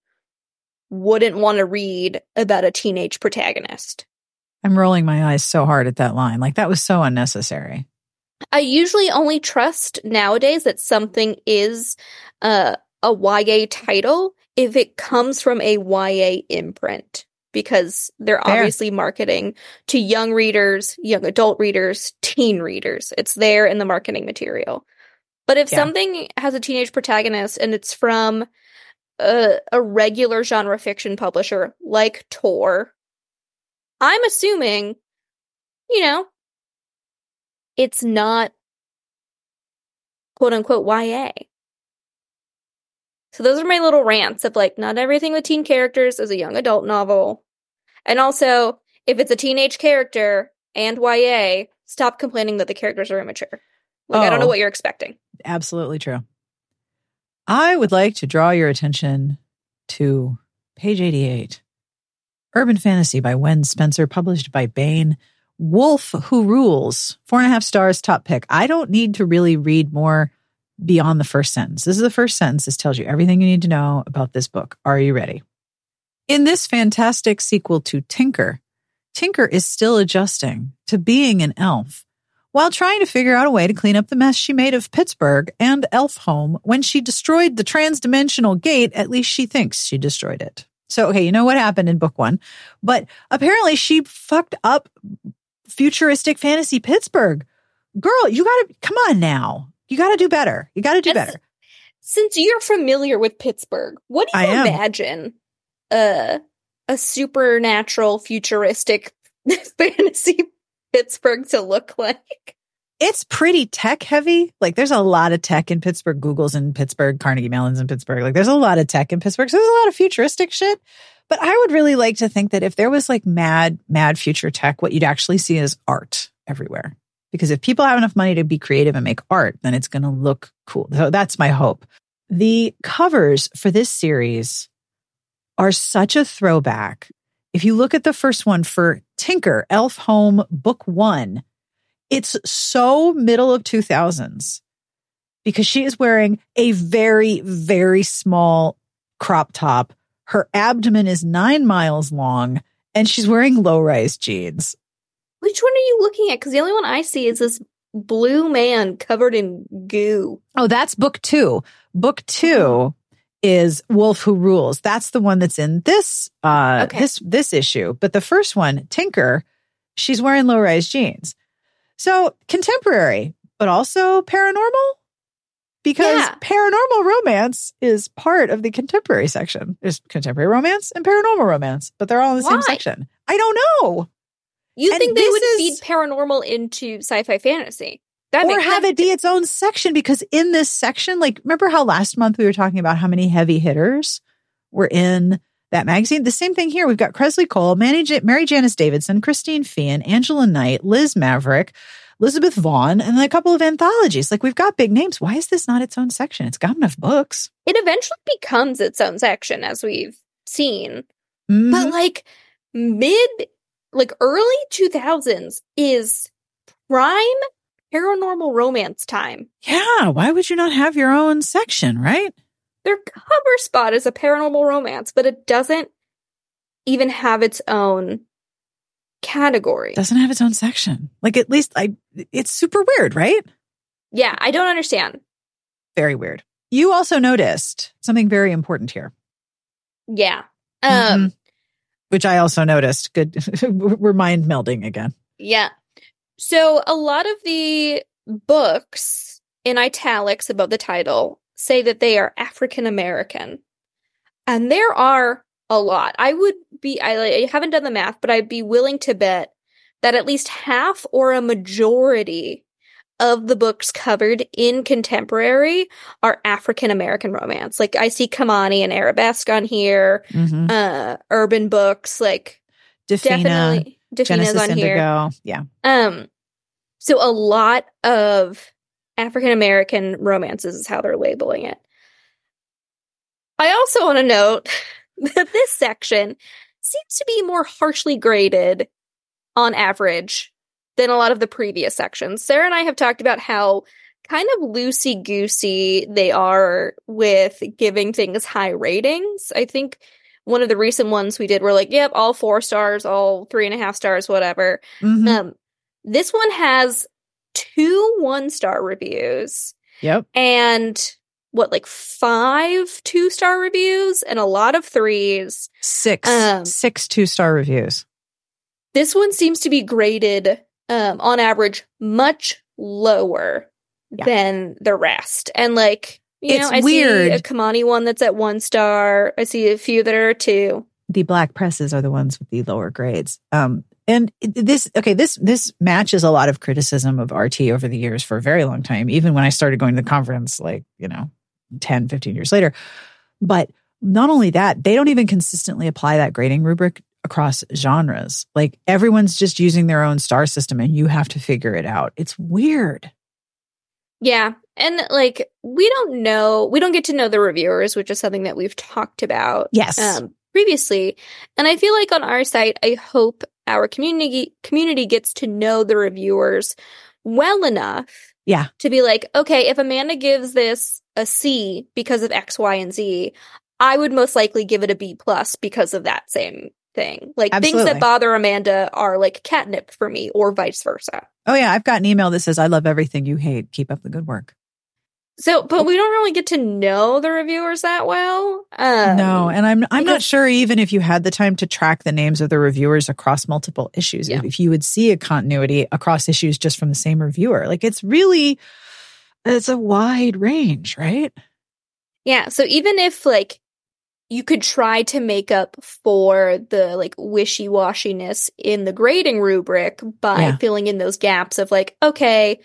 wouldn't want to read about a teenage protagonist. I'm rolling my eyes so hard at that line. Like that was so unnecessary. I usually only trust nowadays that something is uh, a YA title if it comes from a YA imprint because they're Fair. obviously marketing to young readers, young adult readers, teen readers. It's there in the marketing material. But if Yeah. something has a teenage protagonist and it's from a, a regular genre fiction publisher like Tor, I'm assuming, you know, it's not quote unquote YA. So those are my little rants of like, not everything with teen characters is a young adult novel. And also, if it's a teenage character and YA, stop complaining that the characters are immature. Like, I don't know Oh. what you're expecting. Absolutely true. I would like to draw your attention to page 88 Urban Fantasy by Wen Spencer, published by Baen. Wolf Who Rules, four and a half stars, top pick. I don't need to really read more beyond the first sentence. This is the first sentence. This tells you everything you need to know about this book. Are you ready? In this fantastic sequel to Tinker, Tinker is still adjusting to being an elf while trying to figure out a way to clean up the mess she made of Pittsburgh and Elf Home when she destroyed the transdimensional gate. At least she thinks she destroyed it. So, okay, you know what happened in book one, but apparently she fucked up futuristic fantasy Pittsburgh. Girl, you gotta, come on now. You gotta do better. You gotta do better. Since you're familiar with Pittsburgh, what do I you am. imagine uh, a supernatural, futuristic fantasy Pittsburgh to look like? It's pretty tech heavy. Like there's a lot of tech in Pittsburgh, Google's in Pittsburgh, Carnegie Mellon's in Pittsburgh. Like there's a lot of tech in Pittsburgh. So there's a lot of futuristic shit. But I would really like to think that if there was like mad, mad future tech, what you'd actually see is art everywhere. Because if people have enough money to be creative and make art, then it's going to look cool. So that's my hope. The covers for this series are such a throwback. If you look at the first one for Tinker, Elf Home Book One, it's so middle of 2000s because she is wearing a very, very small crop top. Her abdomen is nine miles long and she's wearing low rise jeans. Which one are you looking at? Because the only one I see is this blue man covered in goo. Oh, that's book two. Book two oh. Is Wolf Who Rules. That's the one that's in this uh Okay. this this issue. But the first one, Tinker, she's wearing low rise jeans. So contemporary, but also paranormal. Because Yeah. paranormal romance is part of the contemporary section. There's contemporary romance and paranormal romance, but they're all in the same section. I don't know. You And think they would is- feed paranormal into sci-fi fantasy? That or have sense. it be its own section because in this section, like, remember how last month we were talking about how many heavy hitters were in that magazine? The same thing here. We've got Kresley Cole, Mary, J- Mary Janice Davidson, Christine Feehan, Angela Knight, Liz Maverick, Elizabeth Vaughan, and then a couple of anthologies. Like, we've got big names. Why is this not its own section? It's got enough books. It eventually becomes its own section, as we've seen. Mhm. But like mid, like early 2000s is prime paranormal romance time. yeah. Why would you not have your own section, right? Their cover spot is a paranormal romance, but it doesn't even have its own category. Doesn't have its own section. Like, at least I, it's super weird, right? yeah, I don't understand. Very weird. You also noticed something very important here. Yeah. Um, Mhm. which I also noticed. Good, we're mind melding again. Yeah. So a lot of the books in italics above the title say that they are African American. And there are a lot. I would be, I, I haven't done the math, but I'd be willing to bet that at least half or a majority of the books covered in contemporary are African American romance. Like I see Kimani and Arabesque on here, Mm-hmm. uh, urban books, like Dafina, definitely Dafina's Genesis on here. Indigo. Yeah. Um, so a lot of African American romances is how they're labeling it. I also want to note that this section seems to be more harshly graded on average than a lot of the previous sections. Sarah and I have talked about how kind of loosey goosey they are with giving things high ratings. I think one of the recent ones we did were like, yep, all four stars, all three and a half stars, whatever. Mhm. Um, this one has two one star reviews yep. and what, like five two star reviews and a lot of threes. Six, Um, six two star reviews. This one seems to be graded um, on average much lower Yeah. than the rest. And like, you It's know, I weird. see a Kimani one that's at one star. I see a few that are two. The black presses are the ones with the lower grades. Um, and this, okay, this, this matches a lot of criticism of RT over the years for a very long time, even when I started going to the conference, like, you know, 10, 15 years later. But not only that, they don't even consistently apply that grading rubric across genres. Like everyone's just using their own star system and you have to figure it out. It's weird. Yeah. And like, we don't know, we don't get to know the reviewers, which is something that we've talked about Yes. um, previously. And I feel like on our site, I hope our community community gets to know the reviewers well enough. Yeah. To be like, okay, if Amanda gives this a C because of X, Y, and Z, I would most likely give it a B plus because of that same thing. Like things that bother Amanda are like catnip for me, or vice versa. Oh yeah, I've got an email that says, I love everything you hate. Keep up the good work. So, but we don't really get to know the reviewers that well. Um, no, and I'm I'm not sure even if you had the time to track the names of the reviewers across multiple issues, Yeah. if you would see a continuity across issues just from the same reviewer. Like it's really it's a wide range, right? Yeah. So even if like you could try to make up for the like wishy washiness in the grading rubric by Yeah. filling in those gaps of like, okay,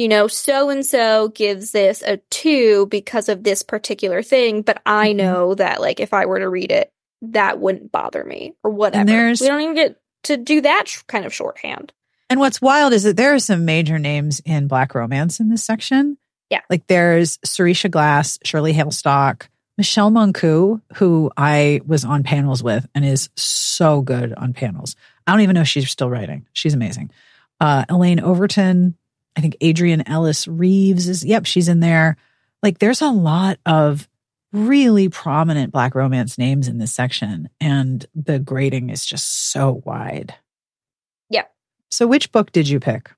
you know, so and so gives this a two because of this particular thing, but I Mhm. know that like if I were to read it, that wouldn't bother me or whatever. there's- we don't even get to do that sh- kind of shorthand. And what's wild is that there are some major names in Black romance in this section. Yeah. Like there's Sarisha Glass, Shirley Hailstock, Michelle Monkou, who I was on panels with and is so good on panels. I don't even know if she's still writing. She's amazing. Uh, Elaine Overton, I think Adrienne Ellis Reeves is, yep, she's in there. Like there's a lot of really prominent Black romance names in this section, and the grading is just so wide. Yeah. So, which book did you pick?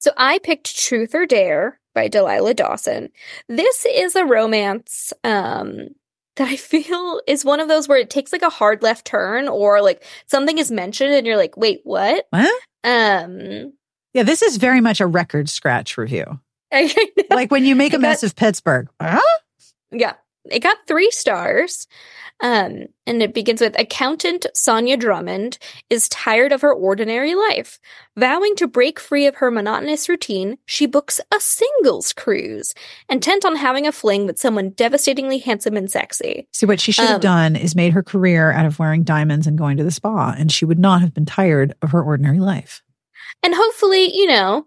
So I picked Truth or Dare by Delilah Dawson. This is a romance um that I feel is one of those where it takes like a hard left turn or like something is mentioned and you're like, "Wait, what?" What? Um Yeah, this is very much a record scratch review. like when you make a mess of Pittsburgh. Huh? Yeah. It got three stars. Um, and it begins with accountant Sonia Drummond is tired of her ordinary life. Vowing to break free of her monotonous routine, she books a singles cruise, intent on having a fling with someone devastatingly handsome and sexy. See, what she should have Um, done is made her career out of wearing diamonds and going to the spa, and she would not have been tired of her ordinary life. And hopefully, you know,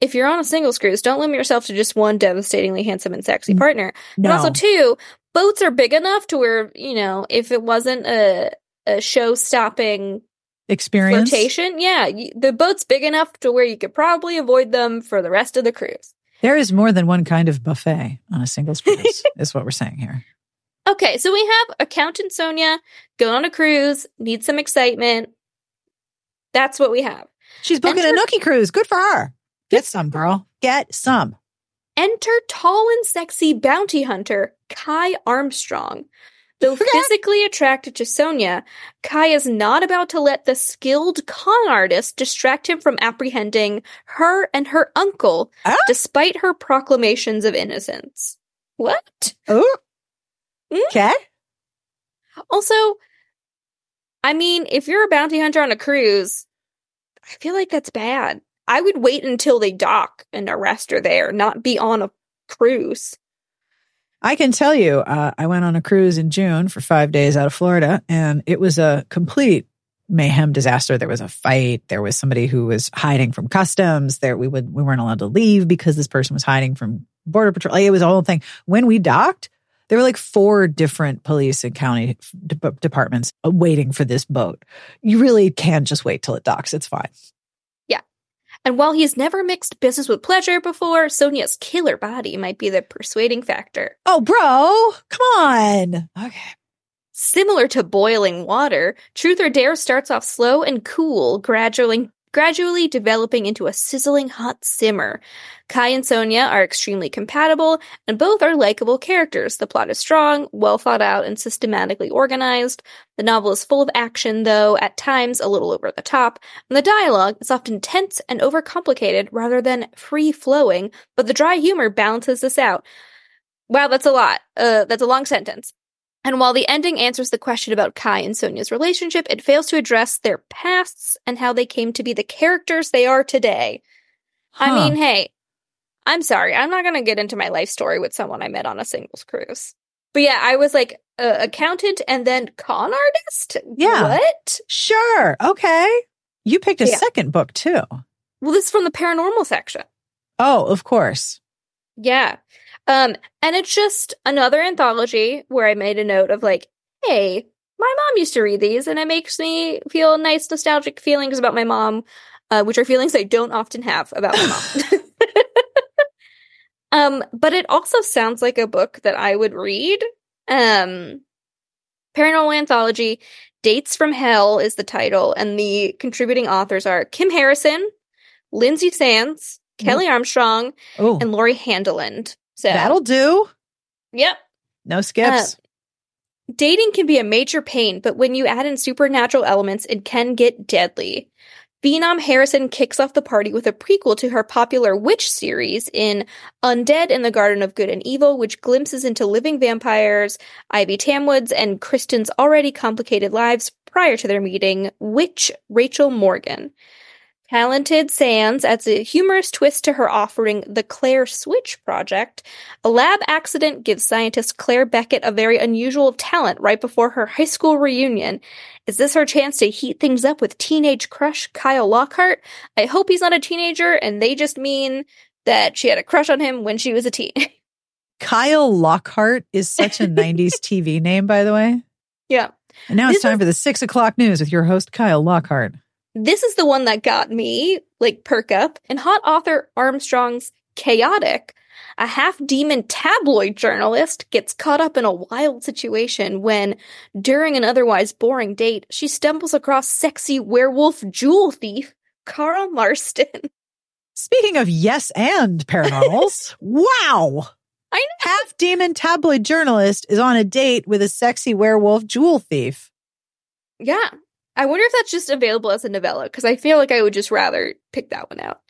if you're on a singles cruise, don't limit yourself to just one devastatingly handsome and sexy partner. No. And also, two, boats are big enough to where, you know, if it wasn't a, a show stopping Experience. flirtation, yeah, y- the boat's big enough to where you could probably avoid them for the rest of the cruise. There is more than one kind of buffet on a singles cruise, is what we're saying here. Okay, so we have accountant Sonia going on a cruise, needs some excitement. That's what we have. She's booking a Enter- nookie cruise. Good for her. Get some, girl. Get some. Enter tall and sexy bounty hunter Kai Armstrong. Though physically attracted to Sonia, Kai is not about to let the skilled con artist distract him from apprehending her and her uncle, Ah. despite her proclamations of innocence. What? Oh, Mm. okay. Also, I mean, if you're a bounty hunter on a cruise, I feel like that's bad. I would wait until they dock and arrest her there, not be on a cruise. I can tell you, uh, I went on a cruise in June for five days out of Florida, and it was a complete mayhem disaster. There was a fight. There was somebody who was hiding from customs. There, we would we weren't allowed to leave because this person was hiding from border patrol. It was a whole thing. When we docked, there were like four different police and county de- departments uh, waiting for this boat. You really can just wait till it docks. It's fine. Yeah. And while he's never mixed business with pleasure before, Sonia's killer body might be the persuading factor. Oh, bro, come on. Okay. Similar to boiling water, Truth or Dare starts off slow and cool, gradually gradually developing into a sizzling hot simmer. Kai and Sonia are extremely compatible, and both are likable characters. The plot is strong, well thought out, and systematically organized. The novel is full of action, though at times a little over the top, and the dialogue is often tense and overcomplicated rather than free flowing, but the dry humor balances this out. Wow, that's a lot. Uh, that's a long sentence. And while the ending answers the question about Kai and Sonia's relationship, it fails to address their pasts and how they came to be the characters they are today. I mean, hey, I'm sorry. I'm not going to get into my life story with someone I met on a singles cruise. But yeah, I was like uh, accountant and then con artist. Yeah. What? Sure. Okay. You picked a Yeah. second book too. Well, this is from the paranormal section. Oh, of course. Yeah. Um, and it's just another anthology where I made a note of like, hey, my mom used to read these, and it makes me feel nice, nostalgic feelings about my mom, uh, which are feelings I don't often have about my mom. um, but it also sounds like a book that I would read. Um, Paranormal Anthology, Dates from Hell is the title, and the contributing authors are Kim Harrison, Lynsay Sands, Kelley Armstrong, Oh, and Lori Handeland. So that'll do. Yep. No skips. Uh, dating can be a major pain, but when you add in supernatural elements, it can get deadly. Phenom Harrison kicks off the party with a prequel to her popular Witch series in Undead in the Garden of Good and Evil, which glimpses into living vampires, Ivy Tamwoods, and Kristen's already complicated lives prior to their meeting, witch Rachel Morgan. Talented Sands adds a humorous twist to her offering The Claire Switch Project. A lab accident gives scientist Claire Beckett a very unusual talent right before her high school reunion. Is this her chance to heat things up with teenage crush Kyle Lockhart? I hope he's not a teenager and they just mean that she had a crush on him when she was a teen. Kyle Lockhart is such a 90s TV name, by the way. Yeah. And now it's time is- for the six o'clock news with your host, Kyle Lockhart. This is the one that got me, like, perk up. And hot author Armstrong's Chaotic, a half demon tabloid journalist, gets caught up in a wild situation when, during an otherwise boring date, she stumbles across sexy werewolf jewel thief Karl Marsten. Speaking of yes and paranormals, wow. I know. Half demon tabloid journalist is on a date with a sexy werewolf jewel thief. Yeah. I wonder if that's just available as a novella because I feel like I would just rather pick that one out.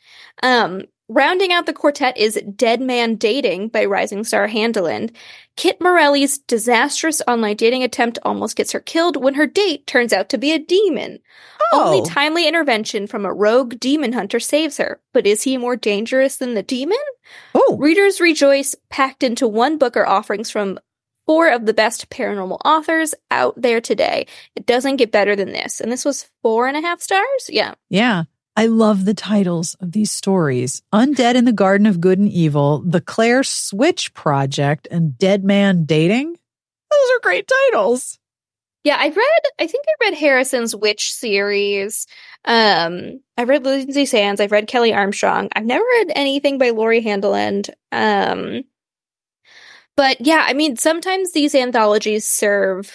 Um, rounding out the quartet is Dead Man Dating by Rising Star Handeland. Kit Morelli's disastrous online dating attempt almost gets her killed when her date turns out to be a demon. Only Oh. timely intervention from a rogue demon hunter saves her. But is he more dangerous than the demon? Oh, Readers Rejoice packed into one book are offerings from four of the best paranormal authors out there today. It doesn't get better than this. And this was four and a half stars? Yeah. yeah. I love the titles of these stories Undead in the Garden of Good and Evil, The Claire Switch Project, and Dead Man Dating. Those are great titles. Yeah, I read I think I read Harrison's Witch series. Um I've read Lynsay Sands, I've read Kelley Armstrong. I've never read anything by Lori Handeland. Um but yeah, I mean sometimes these anthologies serve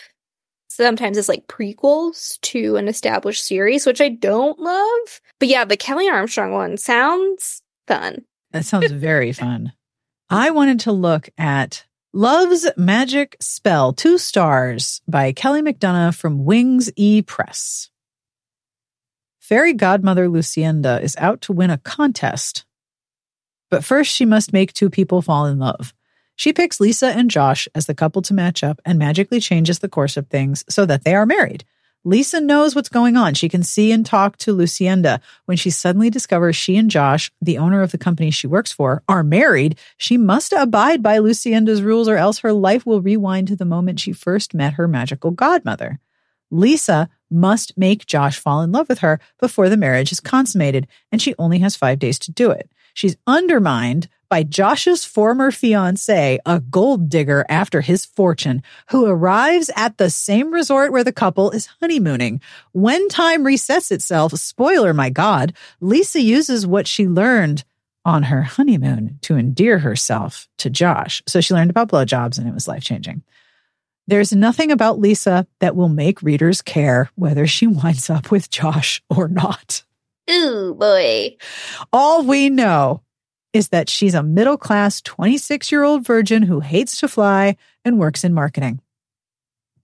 sometimes as like prequels to an established series, which I don't love. But yeah, the Kelley Armstrong one sounds fun. That sounds very fun. I wanted to look at Love's Magic Spell, two stars by Kelly McDonough from Wings E Press. Fairy godmother Lucienda is out to win a contest. But first, she must make two people fall in love. She picks Lisa and Josh as the couple to match up and magically changes the course of things so that they are married. Lisa knows what's going on. She can see and talk to Lucienda. When she suddenly discovers she and Josh, the owner of the company she works for, are married, she must abide by Lucienda's rules or else her life will rewind to the moment she first met her magical godmother. Lisa must make Josh fall in love with her before the marriage is consummated, and she only has five days to do it. She's undermined by Josh's former fiance, a gold digger after his fortune, who arrives at the same resort where the couple is honeymooning. When time resets itself, spoiler, my God, Lisa uses what she learned on her honeymoon to endear herself to Josh. So she learned about blowjobs and it was life changing. There's nothing about Lisa that will make readers care whether she winds up with Josh or not. Ooh boy. All we know is that she's a middle class 26 year old virgin who hates to fly and works in marketing.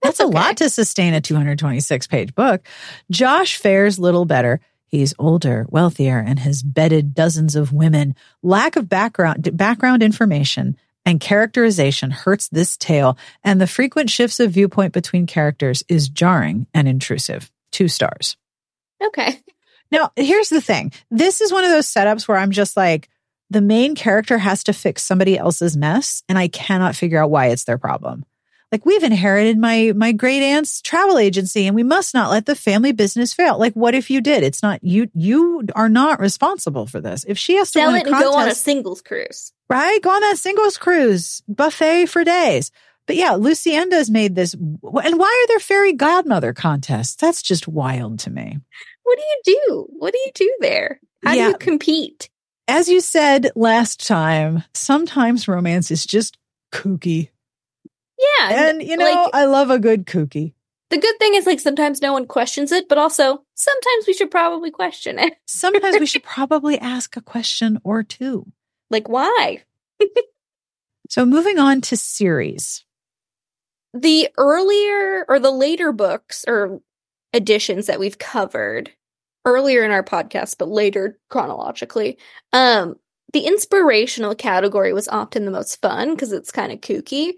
That's, That's a lot to sustain a 226 page book. Josh fares little better. He's older, wealthier, and has bedded dozens of women. Lack of background, background information and characterization hurts this tale, and the frequent shifts of viewpoint between characters is jarring and intrusive. Two stars. Okay. Now, here's the thing. This is one of those setups where I'm just like, the main character has to fix somebody else's mess, and I cannot figure out why it's their problem. Like we've inherited my my great aunt's travel agency, and we must not let the family business fail. Like, what if you did? It's not you. You are not responsible for this. If she has to Sell win it a and go on a singles cruise. right? Go on that singles cruise buffet for days. But yeah, Lucienda's made this. And why are there fairy godmother contests? That's just wild to me. What do you do? What do you do there? How Yeah. do you compete? as you said last time, sometimes romance is just kooky. Yeah. And, you know, like, I love a good kooky. the good thing is like sometimes no one questions it, but also sometimes we should probably question it. Sometimes we should probably ask a question or two. Like why? So, moving on to series. The earlier or the later books or editions that we've covered earlier in our podcast, but later chronologically, um, the inspirational category was often the most fun because it's kind of kooky.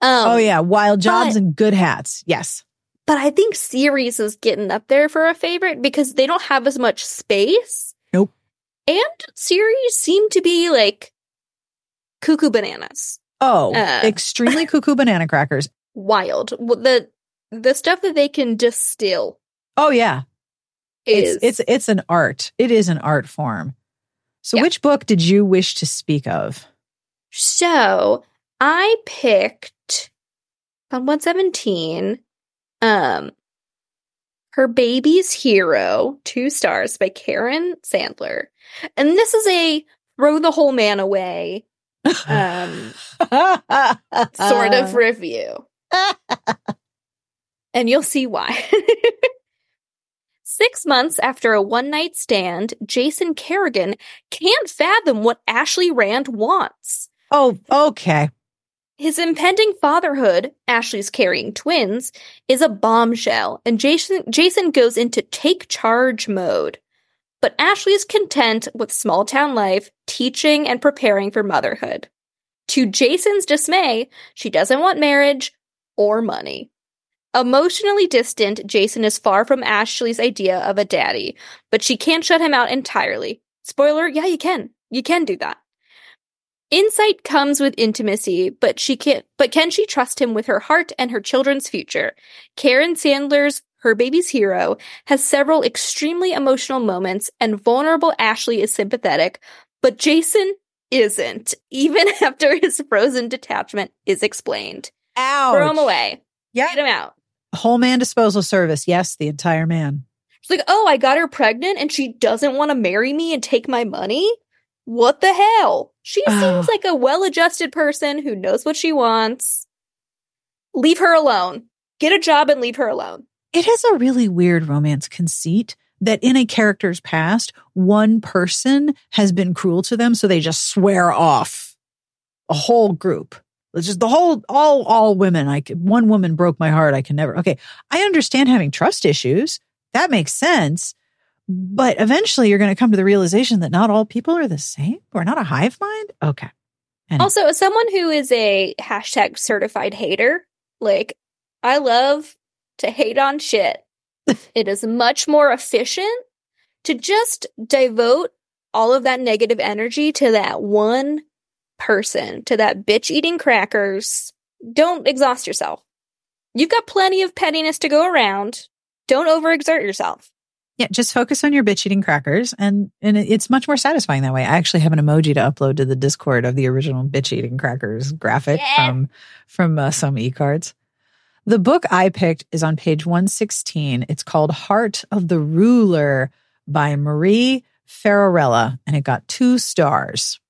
Um, oh, yeah. Wild jobs but- and good hats. Yes. But I think series is getting up there for a favorite because they don't have as much space. Nope. And series seem to be like cuckoo bananas. Oh, Uh. extremely cuckoo banana crackers. Wild. The the stuff that they can distill Oh, yeah. is It's, it's, it's an art. It is an art form. So, Yeah. which book did you wish to speak of? so I picked on 117, um, Her Baby's Hero, two stars by Karen Sandler. And this is a throw the whole man away um, sort of review. and you'll see why. Six months after a one night stand, Jason Kerrigan can't fathom what Ashley Rand wants. Oh, okay. His impending fatherhood, Ashley's carrying twins, is a bombshell, and Jason Jason goes into take charge mode. But Ashley is content with small town life, teaching and preparing for motherhood. To Jason's dismay, she doesn't want marriage or money. Emotionally distant, Jason is far from Ashley's idea of a daddy, but she can't shut him out entirely. Spoiler, yeah, you can. You can do that. Insight comes with intimacy, but she can't, but can she trust him with her heart and her children's future? Karen Sandler's Her Baby's Hero has several extremely emotional moments and vulnerable Ashley is sympathetic, but Jason isn't, even after his frozen detachment is explained. Ouch. Throw him away. Yeah. Get him out. Whole man disposal service. Yes, the entire man. She's like, oh, I got her pregnant and she doesn't want to marry me and take my money? What the hell? She seems like a well adjusted person who knows what she wants. Leave her alone. Get a job and leave her alone. It is a really weird romance conceit that in a character's past, one person has been cruel to them, so they just swear off a whole group. It's just the whole, all, all women. I could, one woman broke my heart. I can never. Okay, I understand having trust issues. That makes sense. But eventually, you're going to come to the realization that not all people are the same. We're not a hive mind. Okay. Anyway. Also, as someone who is a hashtag certified hater, like, I love to hate on shit. it is much more efficient to just devote all of that negative energy to that one person, to that bitch eating crackers. Don't exhaust yourself. You've got plenty of pettiness to go around. Don't overexert yourself. Yeah, just focus on your bitch eating crackers, and and it's much more satisfying that way. I actually have an emoji to upload to the Discord of the original bitch eating crackers graphic Yeah. from from uh, some e cards. The book I picked is on page one sixteen. It's called Heart of the Ruler by Marie Ferrarella, and it got two stars.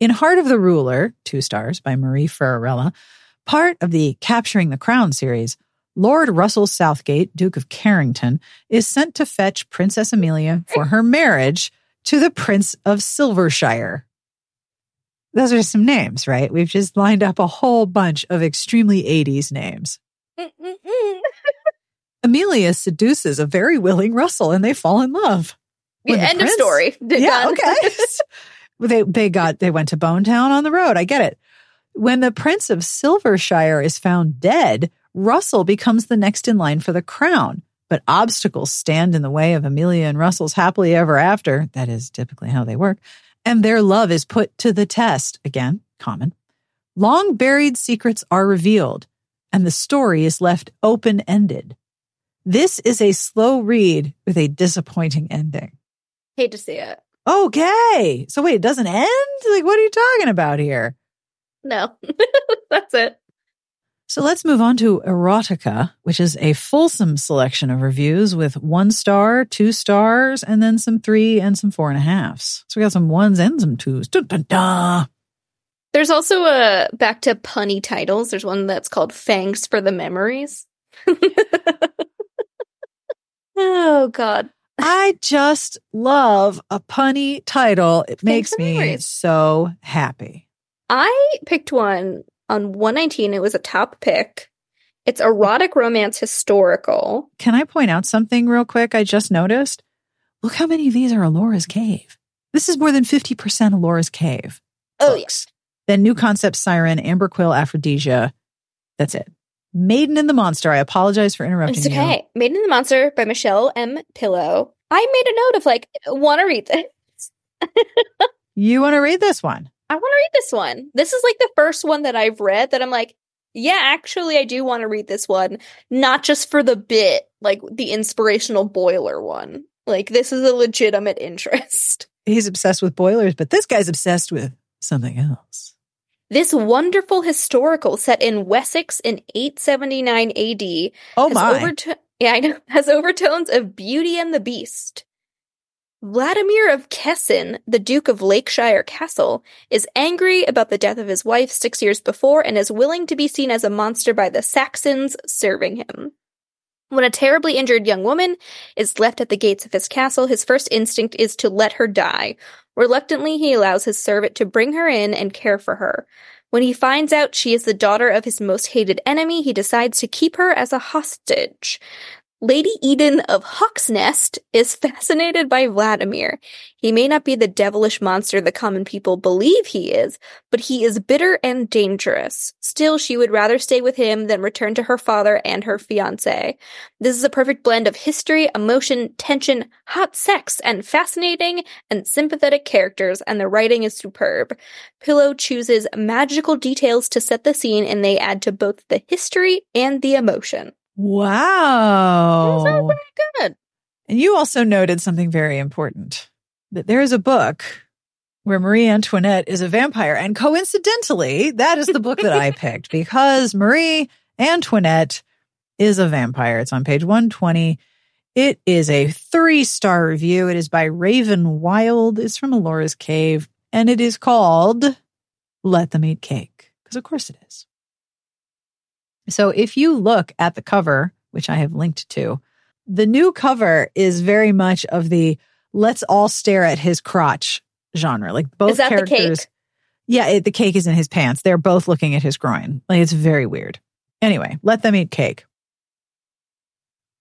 In Heart of the Ruler, two stars by Marie Ferrarella, part of the Capturing the Crown series. Lord Russell Southgate, Duke of Carrington, is sent to fetch Princess Amelia for her marriage to the Prince of Silvershire. Those are some names, right? We've just lined up a whole bunch of extremely 80s names. Amelia seduces a very willing Russell and they fall in love. When the End of prince- story. Yeah, Done. okay. they they got they went to Bone Town on the road. I get it. When the Prince of Silvershire is found dead, Russell becomes the next in line for the crown. But obstacles stand in the way of Amelia and Russell's happily ever after. That is typically how they work. And their love is put to the test. Again, common. Long buried secrets are revealed, and the story is left open ended. This is a slow read with a disappointing ending. Hate to see it. Okay. So wait, it doesn't end? Like, what are you talking about here? No. That's it. So let's move on to Erotica, which is a fulsome selection of reviews with one star, two stars, and then some three and some four and a halves. So we got some ones and some twos. Dun, dun, dun. There's also a back to punny titles. There's one that's called Fangs for the Memories. oh god. I just love a punny title. It makes me so happy. I picked one on 119. It was a top pick. It's erotic romance historical. Can I point out something real quick? I just noticed. Look how many of these are Ellora's Cave. This is more than 50% Ellora's Cave. Oh, books. Then New Concept Siren, Amber Quill, Aphrodisia. That's it. Maiden and the Monster. I apologize for interrupting It's you. okay. Maiden and the Monster by Michelle M. Pillow. I made a note of like, want to read this. You want to read this one? I want to read this one. This is like the first one that I've read that I'm like, yeah, actually, I do want to read this one. Not just for the bit, like the inspirational boiler one. Like, this is a legitimate interest. He's obsessed with boilers, but this guy's obsessed with something else. This wonderful historical set in Wessex in 879 AD Oh has, my. overto- yeah, I know, has overtones of Beauty and the Beast. Vladimir of Kessin, the Duke of Lakeshire Castle, is angry about the death of his wife six years before and is willing to be seen as a monster by the Saxons serving him. When a terribly injured young woman is left at the gates of his castle, his first instinct is to let her die. Reluctantly, he allows his servant to bring her in and care for her. When he finds out she is the daughter of his most hated enemy, he decides to keep her as a hostage. Lady Eden of Hawksnest is fascinated by Vladimir. He may not be the devilish monster the common people believe he is, but he is bitter and dangerous. Still, she would rather stay with him than return to her father and her fiance. This is a perfect blend of history, emotion, tension, hot sex, and fascinating and sympathetic characters, and the writing is superb. Pillow chooses magical details to set the scene, and they add to both the history and the emotion. Wow. That sounds pretty good. And you also noted something very important that there is a book where Marie Antoinette is a vampire. And coincidentally, that is the book that I picked because Marie Antoinette is a vampire. It's on page 120. It is a three star review. It is by Raven Wild. It's from Ellora's Cave and it is called Let Them Eat Cake. Because of course it is. So if you look at the cover, which I have linked to, the new cover is very much of the let's all stare at his crotch genre. Like both the characters. cake? Yeah, it, the cake is in his pants. They're both looking at his groin. Like it's very weird. Anyway, let them eat cake.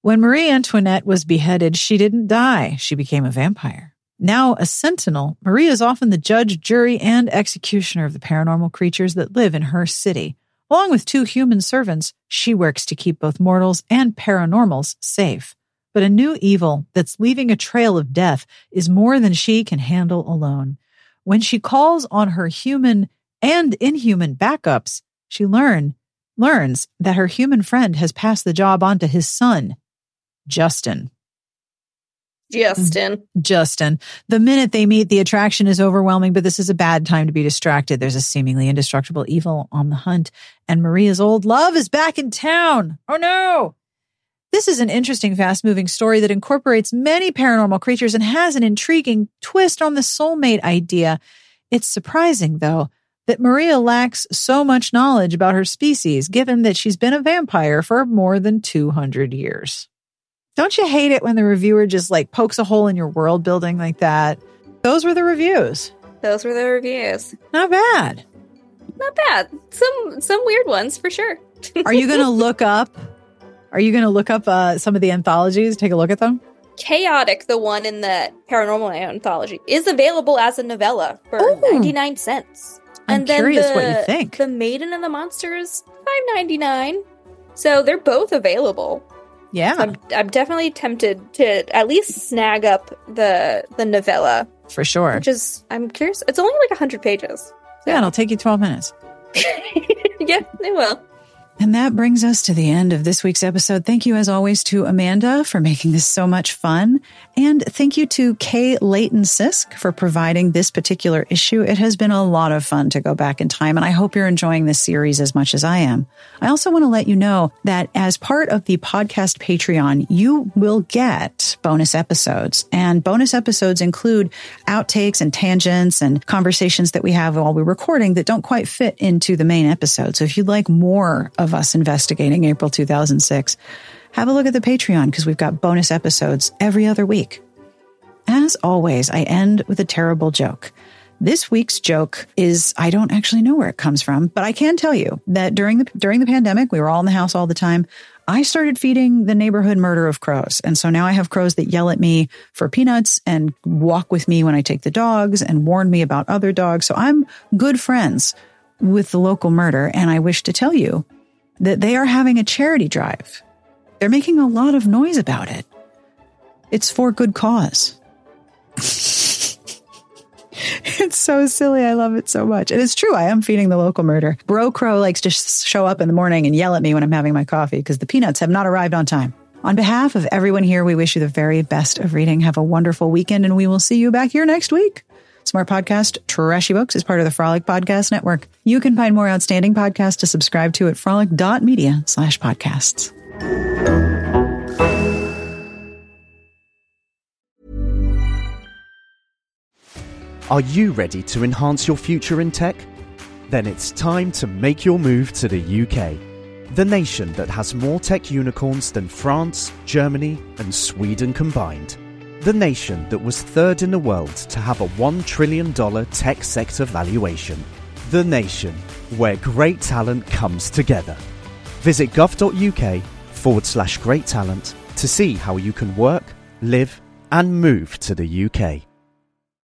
When Marie Antoinette was beheaded, she didn't die. She became a vampire. Now a sentinel, Marie is often the judge, jury, and executioner of the paranormal creatures that live in her city. Along with two human servants, she works to keep both mortals and paranormals safe. But a new evil that's leaving a trail of death is more than she can handle alone. When she calls on her human and inhuman backups, she learn, learns that her human friend has passed the job on to his son, Justin. Justin. Justin. The minute they meet, the attraction is overwhelming, but this is a bad time to be distracted. There's a seemingly indestructible evil on the hunt, and Maria's old love is back in town. Oh no! This is an interesting, fast moving story that incorporates many paranormal creatures and has an intriguing twist on the soulmate idea. It's surprising, though, that Maria lacks so much knowledge about her species, given that she's been a vampire for more than 200 years. Don't you hate it when the reviewer just like pokes a hole in your world building like that? Those were the reviews. Those were the reviews. Not bad. Not bad. Some some weird ones for sure. Are you going to look up? Are you going to look up uh, some of the anthologies? Take a look at them. Chaotic, the one in the paranormal anthology, is available as a novella for Ooh. 99 cents. I'm curious what you think. The Maiden and the Monsters, 5.99. So they're both available. Yeah, I'm, I'm definitely tempted to at least snag up the the novella, for sure. which is I'm curious. It's only like 100 pages. Yeah, it'll take you 12 minutes. yeah, it will. And that brings us to the end of this week's episode. Thank you, as always, to Amanda for making this so much fun. And thank you to Kay Leighton Sisk for providing this particular issue. It has been a lot of fun to go back in time, and I hope you're enjoying this series as much as I am. I also want to let you know that as part of the podcast Patreon, you will get bonus episodes. And bonus episodes include outtakes and tangents and conversations that we have while we're recording that don't quite fit into the main episode. So if you'd like more of us investigating April 2006, have a look at the Patreon because we've got bonus episodes every other week. As always, I end with a terrible joke. This week's joke is I don't actually know where it comes from, but I can tell you that during the during the pandemic, we were all in the house all the time. I started feeding the neighborhood murder of crows. And so now I have crows that yell at me for peanuts and walk with me when I take the dogs and warn me about other dogs. So I'm good friends with the local murder. And I wish to tell you that they are having a charity drive. They're making a lot of noise about it. It's for good cause. it's so silly. I love it so much. And it's true. I am feeding the local murder. Bro Crow likes to sh- show up in the morning and yell at me when I'm having my coffee because the peanuts have not arrived on time. On behalf of everyone here, we wish you the very best of reading. Have a wonderful weekend and we will see you back here next week. Smart Podcast Trashy Books is part of the Frolic Podcast Network. You can find more outstanding podcasts to subscribe to at frolic.media slash podcasts. Are you ready to enhance your future in tech? Then it's time to make your move to the UK, the nation that has more tech unicorns than France, Germany, and Sweden combined. The nation that was third in the world to have a $1 trillion tech sector valuation. The nation where great talent comes together. Visit gov.uk forward slash great talent to see how you can work, live, and move to the UK.